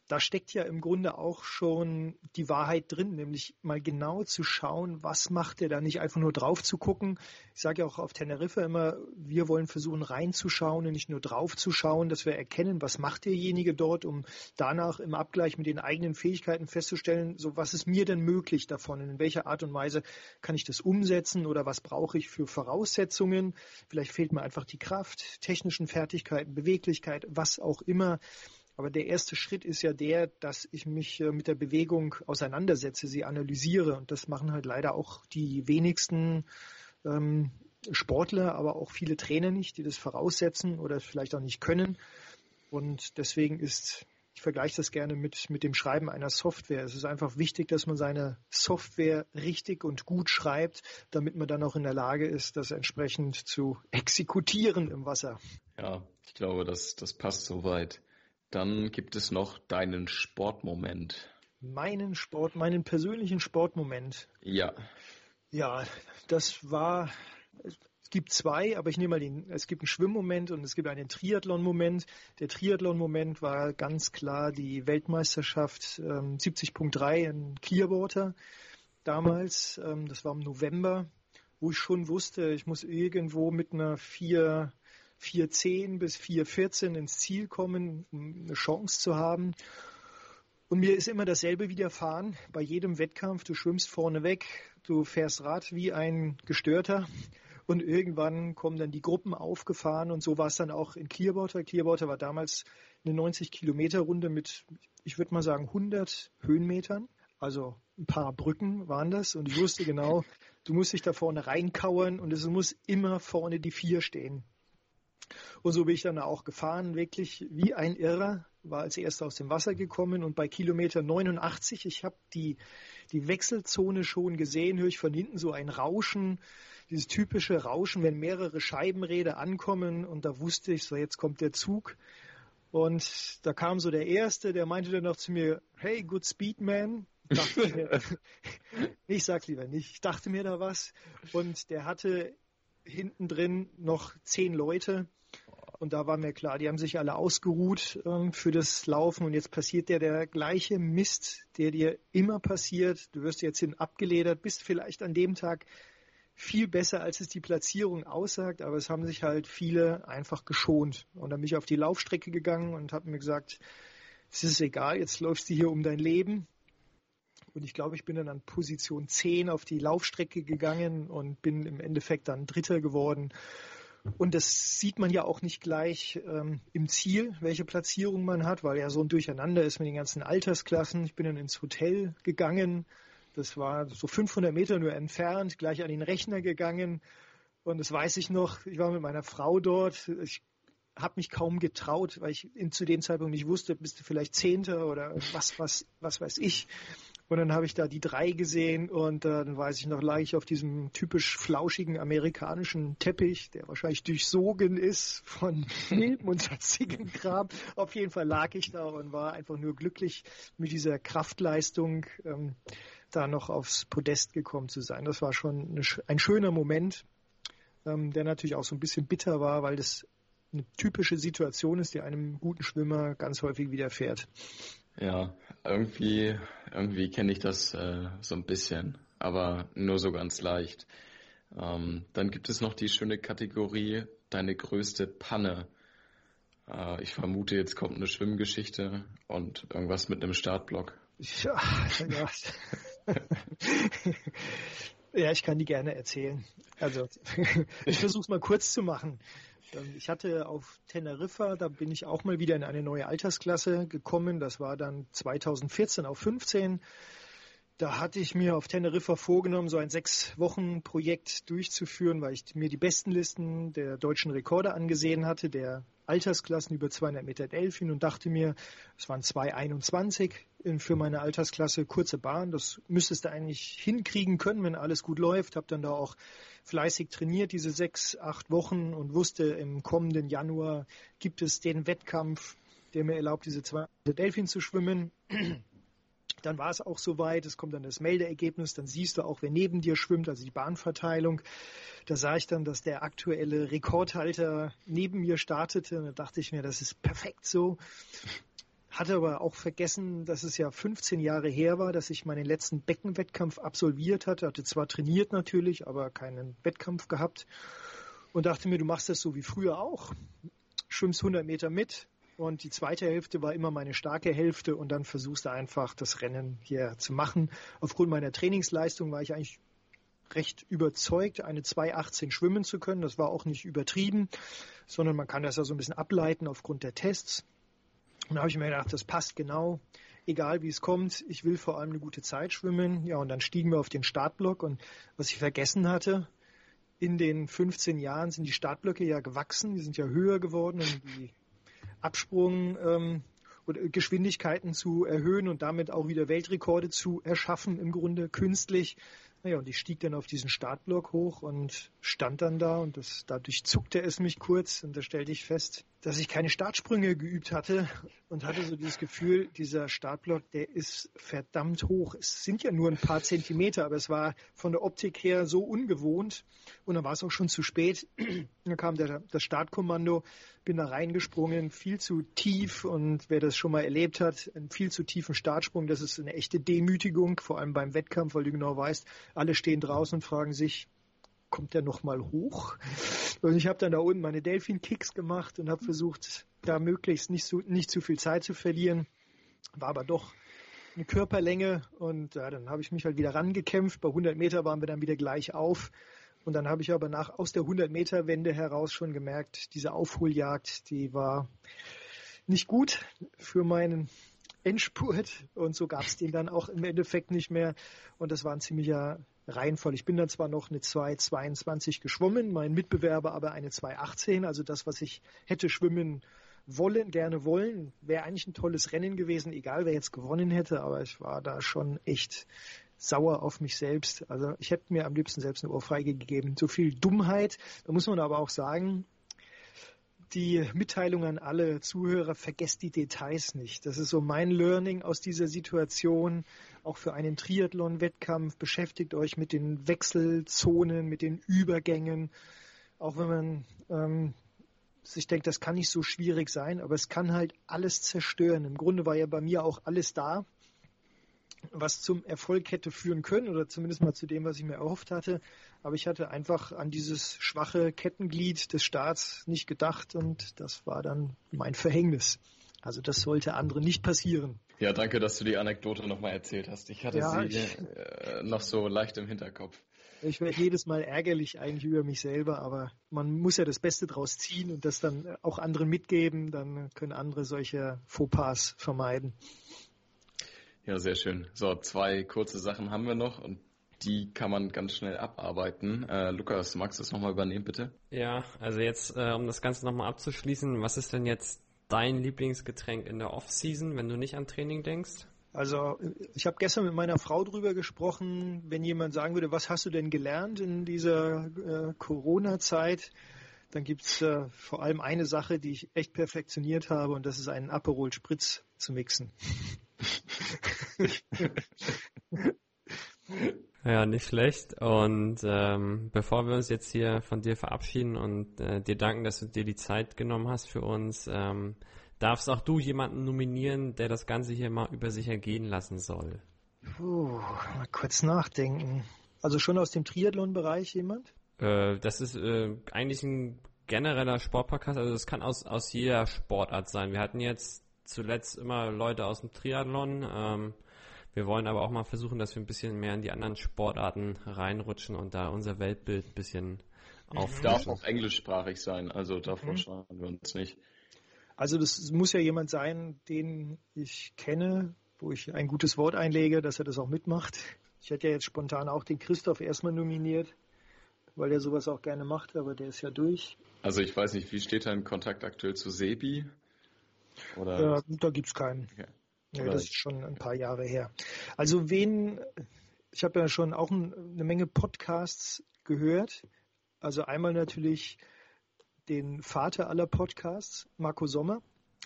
da steckt ja im Grunde auch schon die Wahrheit drin, nämlich mal genau zu schauen, was macht er da nicht einfach nur drauf zu gucken. Ich sage ja auch auf Teneriffa immer, wir wollen versuchen reinzuschauen und nicht nur drauf zu schauen, dass wir erkennen, was macht derjenige dort, um danach im Abgleich mit den eigenen Fähigkeiten festzustellen, so was ist mir denn möglich davon, in welcher Art und Weise kann ich das umsetzen oder was brauche ich für Voraussetzungen. Vielleicht fehlt mir einfach die Kraft, technischen Fertigkeiten, Beweglichkeit, was auch immer. Aber der erste Schritt ist ja der, dass ich mich äh, mit der Bewegung auseinandersetze, sie analysiere. Und das machen halt leider auch die wenigsten ähm, Sportler, aber auch viele Trainer nicht, die das voraussetzen oder vielleicht auch nicht können. Und deswegen ist, ich vergleiche das gerne mit, mit dem Schreiben einer Software. Es ist einfach wichtig, dass man seine Software richtig und gut schreibt, damit man dann auch in der Lage ist, das entsprechend zu exekutieren im Wasser. Ja, ich glaube, das, das passt soweit. Dann gibt es noch deinen Sportmoment. Meinen Sport, meinen persönlichen Sportmoment. Ja. Ja, das war, es gibt zwei, aber ich nehme mal den, es gibt einen Schwimmmoment und es gibt einen Triathlon-Moment. Der Triathlon-Moment war ganz klar die Weltmeisterschaft ähm, 70.3 in Clearwater damals. Ähm, das war im November, wo ich schon wusste, ich muss irgendwo mit einer vier 4.10 bis 4.14 ins Ziel kommen, um eine Chance zu haben. Und mir ist immer dasselbe widerfahren. Bei jedem Wettkampf, du schwimmst vorne weg, du fährst Rad wie ein Gestörter. Und irgendwann kommen dann die Gruppen aufgefahren und so war es dann auch in Clearwater. Clearwater war damals eine 90 Kilometer Runde mit, ich würde mal sagen, 100 Höhenmetern. Also ein paar Brücken waren das und ich wusste genau, du musst dich da vorne reinkauern und es muss immer vorne die vier stehen. Und so bin ich dann auch gefahren, wirklich wie ein Irrer, war als erster aus dem Wasser gekommen und bei Kilometer 89, ich habe die, die Wechselzone schon gesehen, höre ich von hinten so ein Rauschen, dieses typische Rauschen, wenn mehrere Scheibenräder ankommen und da wusste ich so, jetzt kommt der Zug. Und da kam so der Erste, der meinte dann noch zu mir, hey, good speed man. Mir, ich sag lieber nicht, ich dachte mir da was. Und der hatte hinten drin noch zehn Leute. Und da war mir klar, die haben sich alle ausgeruht ähm, für das Laufen und jetzt passiert dir der gleiche Mist, der dir immer passiert. Du wirst jetzt hin abgeledert, bist vielleicht an dem Tag viel besser, als es die Platzierung aussagt, aber es haben sich halt viele einfach geschont. Und dann bin ich auf die Laufstrecke gegangen und habe mir gesagt, es ist egal, jetzt läufst du hier um dein Leben. Und ich glaube, ich bin dann an Position 10 auf die Laufstrecke gegangen und bin im Endeffekt dann Dritter geworden. Und das sieht man ja auch nicht gleich ähm, im Ziel, welche Platzierung man hat, weil ja so ein Durcheinander ist mit den ganzen Altersklassen. Ich bin dann ins Hotel gegangen. Das war so 500 Meter nur entfernt, gleich an den Rechner gegangen. Und das weiß ich noch. Ich war mit meiner Frau dort. Ich habe mich kaum getraut, weil ich zu dem Zeitpunkt nicht wusste, bist du vielleicht Zehnter oder was, was, was weiß ich. Und dann habe ich da die drei gesehen und äh, dann weiß ich noch, lag ich auf diesem typisch flauschigen amerikanischen Teppich, der wahrscheinlich durchsogen ist von Milben und sonstigen Kram. Auf jeden Fall lag ich da und war einfach nur glücklich mit dieser Kraftleistung ähm, da noch aufs Podest gekommen zu sein. Das war schon eine, ein schöner Moment, ähm, der natürlich auch so ein bisschen bitter war, weil das eine typische Situation ist, die einem guten Schwimmer ganz häufig widerfährt. Ja, irgendwie, irgendwie kenne ich das äh, so ein bisschen, aber nur so ganz leicht. Ähm, dann gibt es noch die schöne Kategorie Deine größte Panne. Äh, ich vermute, jetzt kommt eine Schwimmgeschichte und irgendwas mit einem Startblock. Ja, ja. ja, ich kann die gerne erzählen. Also, ich versuche es mal kurz zu machen. Ich hatte auf Teneriffa, da bin ich auch mal wieder in eine neue Altersklasse gekommen. Das war dann 2014 auf 15. Da hatte ich mir auf Teneriffa vorgenommen, so ein sechs Wochen Projekt durchzuführen, weil ich mir die besten Listen der deutschen Rekorde angesehen hatte, der Altersklassen über 200 Meter Delfin und dachte mir, es waren 2,21 für meine Altersklasse, kurze Bahn, das müsstest du eigentlich hinkriegen können, wenn alles gut läuft. Habe dann da auch fleißig trainiert, diese sechs, acht Wochen und wusste, im kommenden Januar gibt es den Wettkampf, der mir erlaubt, diese 200 Meter Delfin zu schwimmen. Dann war es auch soweit, es kommt dann das Meldeergebnis, dann siehst du auch, wer neben dir schwimmt, also die Bahnverteilung. Da sah ich dann, dass der aktuelle Rekordhalter neben mir startete. Und da dachte ich mir, das ist perfekt so. Hatte aber auch vergessen, dass es ja 15 Jahre her war, dass ich meinen letzten Beckenwettkampf absolviert hatte. Hatte zwar trainiert natürlich, aber keinen Wettkampf gehabt. Und dachte mir, du machst das so wie früher auch. Schwimmst 100 Meter mit, und die zweite Hälfte war immer meine starke Hälfte und dann versuchst du einfach das Rennen hier zu machen. Aufgrund meiner Trainingsleistung war ich eigentlich recht überzeugt, eine 2,18 schwimmen zu können. Das war auch nicht übertrieben, sondern man kann das ja so ein bisschen ableiten aufgrund der Tests. Und da habe ich mir gedacht, das passt genau, egal wie es kommt. Ich will vor allem eine gute Zeit schwimmen. Ja, und dann stiegen wir auf den Startblock und was ich vergessen hatte, in den 15 Jahren sind die Startblöcke ja gewachsen, die sind ja höher geworden und die Absprung ähm, oder Geschwindigkeiten zu erhöhen und damit auch wieder Weltrekorde zu erschaffen, im Grunde künstlich. Naja, und ich stieg dann auf diesen Startblock hoch und stand dann da und das, dadurch zuckte es mich kurz und da stellte ich fest, dass ich keine Startsprünge geübt hatte und hatte so dieses Gefühl, dieser Startblock, der ist verdammt hoch. Es sind ja nur ein paar Zentimeter, aber es war von der Optik her so ungewohnt und dann war es auch schon zu spät. Dann kam der, das Startkommando, bin da reingesprungen, viel zu tief und wer das schon mal erlebt hat, einen viel zu tiefen Startsprung, das ist eine echte Demütigung, vor allem beim Wettkampf, weil du genau weißt, alle stehen draußen und fragen sich, kommt der nochmal hoch? Und ich habe dann da unten meine Delfin-Kicks gemacht und habe versucht, da möglichst nicht, so, nicht zu viel Zeit zu verlieren. War aber doch eine Körperlänge und ja, dann habe ich mich halt wieder rangekämpft. Bei 100 Meter waren wir dann wieder gleich auf. Und dann habe ich aber nach aus der 100 Meter Wende heraus schon gemerkt, diese Aufholjagd, die war nicht gut für meinen Endspurt und so gab es den dann auch im Endeffekt nicht mehr und das war ein ziemlicher Reinfall. Ich bin dann zwar noch eine 2,22 geschwommen, mein Mitbewerber aber eine 2,18, also das, was ich hätte schwimmen wollen, gerne wollen, wäre eigentlich ein tolles Rennen gewesen, egal wer jetzt gewonnen hätte, aber ich war da schon echt sauer auf mich selbst. Also ich hätte mir am liebsten selbst eine Ohrfeige gegeben. So viel Dummheit. Da muss man aber auch sagen, die Mitteilung an alle Zuhörer, vergesst die Details nicht. Das ist so mein Learning aus dieser Situation. Auch für einen Triathlon-Wettkampf beschäftigt euch mit den Wechselzonen, mit den Übergängen. Auch wenn man ähm, sich denkt, das kann nicht so schwierig sein, aber es kann halt alles zerstören. Im Grunde war ja bei mir auch alles da was zum Erfolg hätte führen können oder zumindest mal zu dem, was ich mir erhofft hatte. Aber ich hatte einfach an dieses schwache Kettenglied des Staats nicht gedacht und das war dann mein Verhängnis. Also das sollte anderen nicht passieren. Ja, danke, dass du die Anekdote nochmal erzählt hast. Ich hatte ja, sie ich, äh, noch so leicht im Hinterkopf. Ich werde jedes Mal ärgerlich eigentlich über mich selber, aber man muss ja das Beste draus ziehen und das dann auch anderen mitgeben, dann können andere solche Fauxpas vermeiden. Ja, sehr schön. So, zwei kurze Sachen haben wir noch und die kann man ganz schnell abarbeiten. Äh, Lukas, magst du das nochmal übernehmen, bitte? Ja, also jetzt, äh, um das Ganze nochmal abzuschließen, was ist denn jetzt dein Lieblingsgetränk in der Off-Season, wenn du nicht an Training denkst? Also ich habe gestern mit meiner Frau drüber gesprochen, wenn jemand sagen würde, was hast du denn gelernt in dieser äh, Corona-Zeit, dann gibt's äh, vor allem eine Sache, die ich echt perfektioniert habe und das ist einen Aperol Spritz zu mixen. ja, nicht schlecht. Und ähm, bevor wir uns jetzt hier von dir verabschieden und äh, dir danken, dass du dir die Zeit genommen hast für uns, ähm, darfst auch du jemanden nominieren, der das Ganze hier mal über sich ergehen lassen soll. Puh, mal kurz nachdenken. Also schon aus dem Triathlon-Bereich jemand? Äh, das ist äh, eigentlich ein genereller Sportpodcast, also es kann aus, aus jeder Sportart sein. Wir hatten jetzt zuletzt immer Leute aus dem Triathlon. Ähm, wir wollen aber auch mal versuchen, dass wir ein bisschen mehr in die anderen Sportarten reinrutschen und da unser Weltbild ein bisschen auf. Darf auch englischsprachig sein, also davon mhm. schauen wir uns nicht. Also das muss ja jemand sein, den ich kenne, wo ich ein gutes Wort einlege, dass er das auch mitmacht. Ich hätte ja jetzt spontan auch den Christoph erstmal nominiert, weil der sowas auch gerne macht, aber der ist ja durch. Also ich weiß nicht, wie steht dein Kontakt aktuell zu Sebi? Oder? Ja, da gibt's keinen. Okay. Ja, das ist schon ein paar Jahre her. Also wen, ich habe ja schon auch ein, eine Menge Podcasts gehört. Also einmal natürlich den Vater aller Podcasts, Marco Sommer,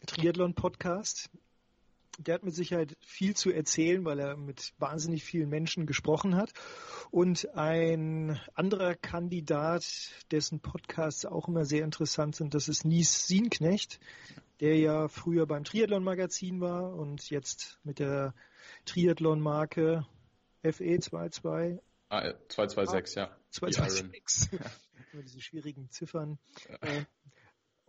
Triathlon-Podcast. Der hat mit Sicherheit viel zu erzählen, weil er mit wahnsinnig vielen Menschen gesprochen hat. Und ein anderer Kandidat, dessen Podcasts auch immer sehr interessant sind, das ist Nies Sienknecht, der ja früher beim Triathlon-Magazin war und jetzt mit der Triathlon-Marke FE22 Ah, 226, ja. 226. diese schwierigen Ziffern. Ja. Äh,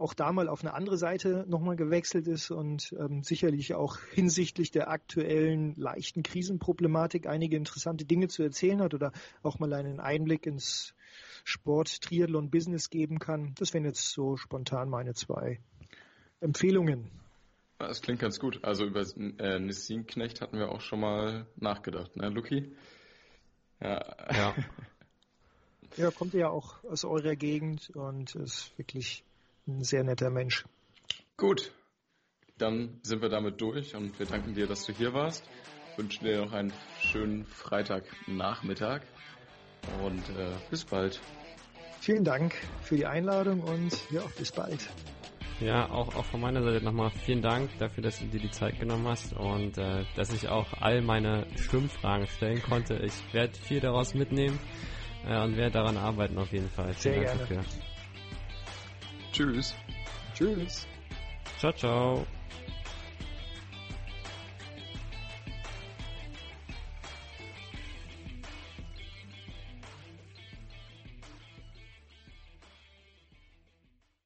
auch da mal auf eine andere Seite nochmal gewechselt ist und ähm, sicherlich auch hinsichtlich der aktuellen leichten Krisenproblematik einige interessante Dinge zu erzählen hat oder auch mal einen Einblick ins Sport, Triathlon, Business geben kann. Das wären jetzt so spontan meine zwei Empfehlungen. Das klingt ganz gut. Also über äh, Nissin Knecht hatten wir auch schon mal nachgedacht, ne, Luki? Ja. ja. ja, kommt ja auch aus eurer Gegend und ist wirklich ein sehr netter Mensch. Gut, dann sind wir damit durch und wir danken dir, dass du hier warst. Wünschen dir noch einen schönen Freitagnachmittag und äh, bis bald. Vielen Dank für die Einladung und ja, bis bald. Ja, auch, auch von meiner Seite nochmal vielen Dank dafür, dass du dir die Zeit genommen hast und äh, dass ich auch all meine Schwimmfragen stellen konnte. Ich werde viel daraus mitnehmen äh, und werde daran arbeiten auf jeden Fall. Vielen Sehr Dank gerne. Dafür. Tschüss. Tschüss. Ciao, ciao.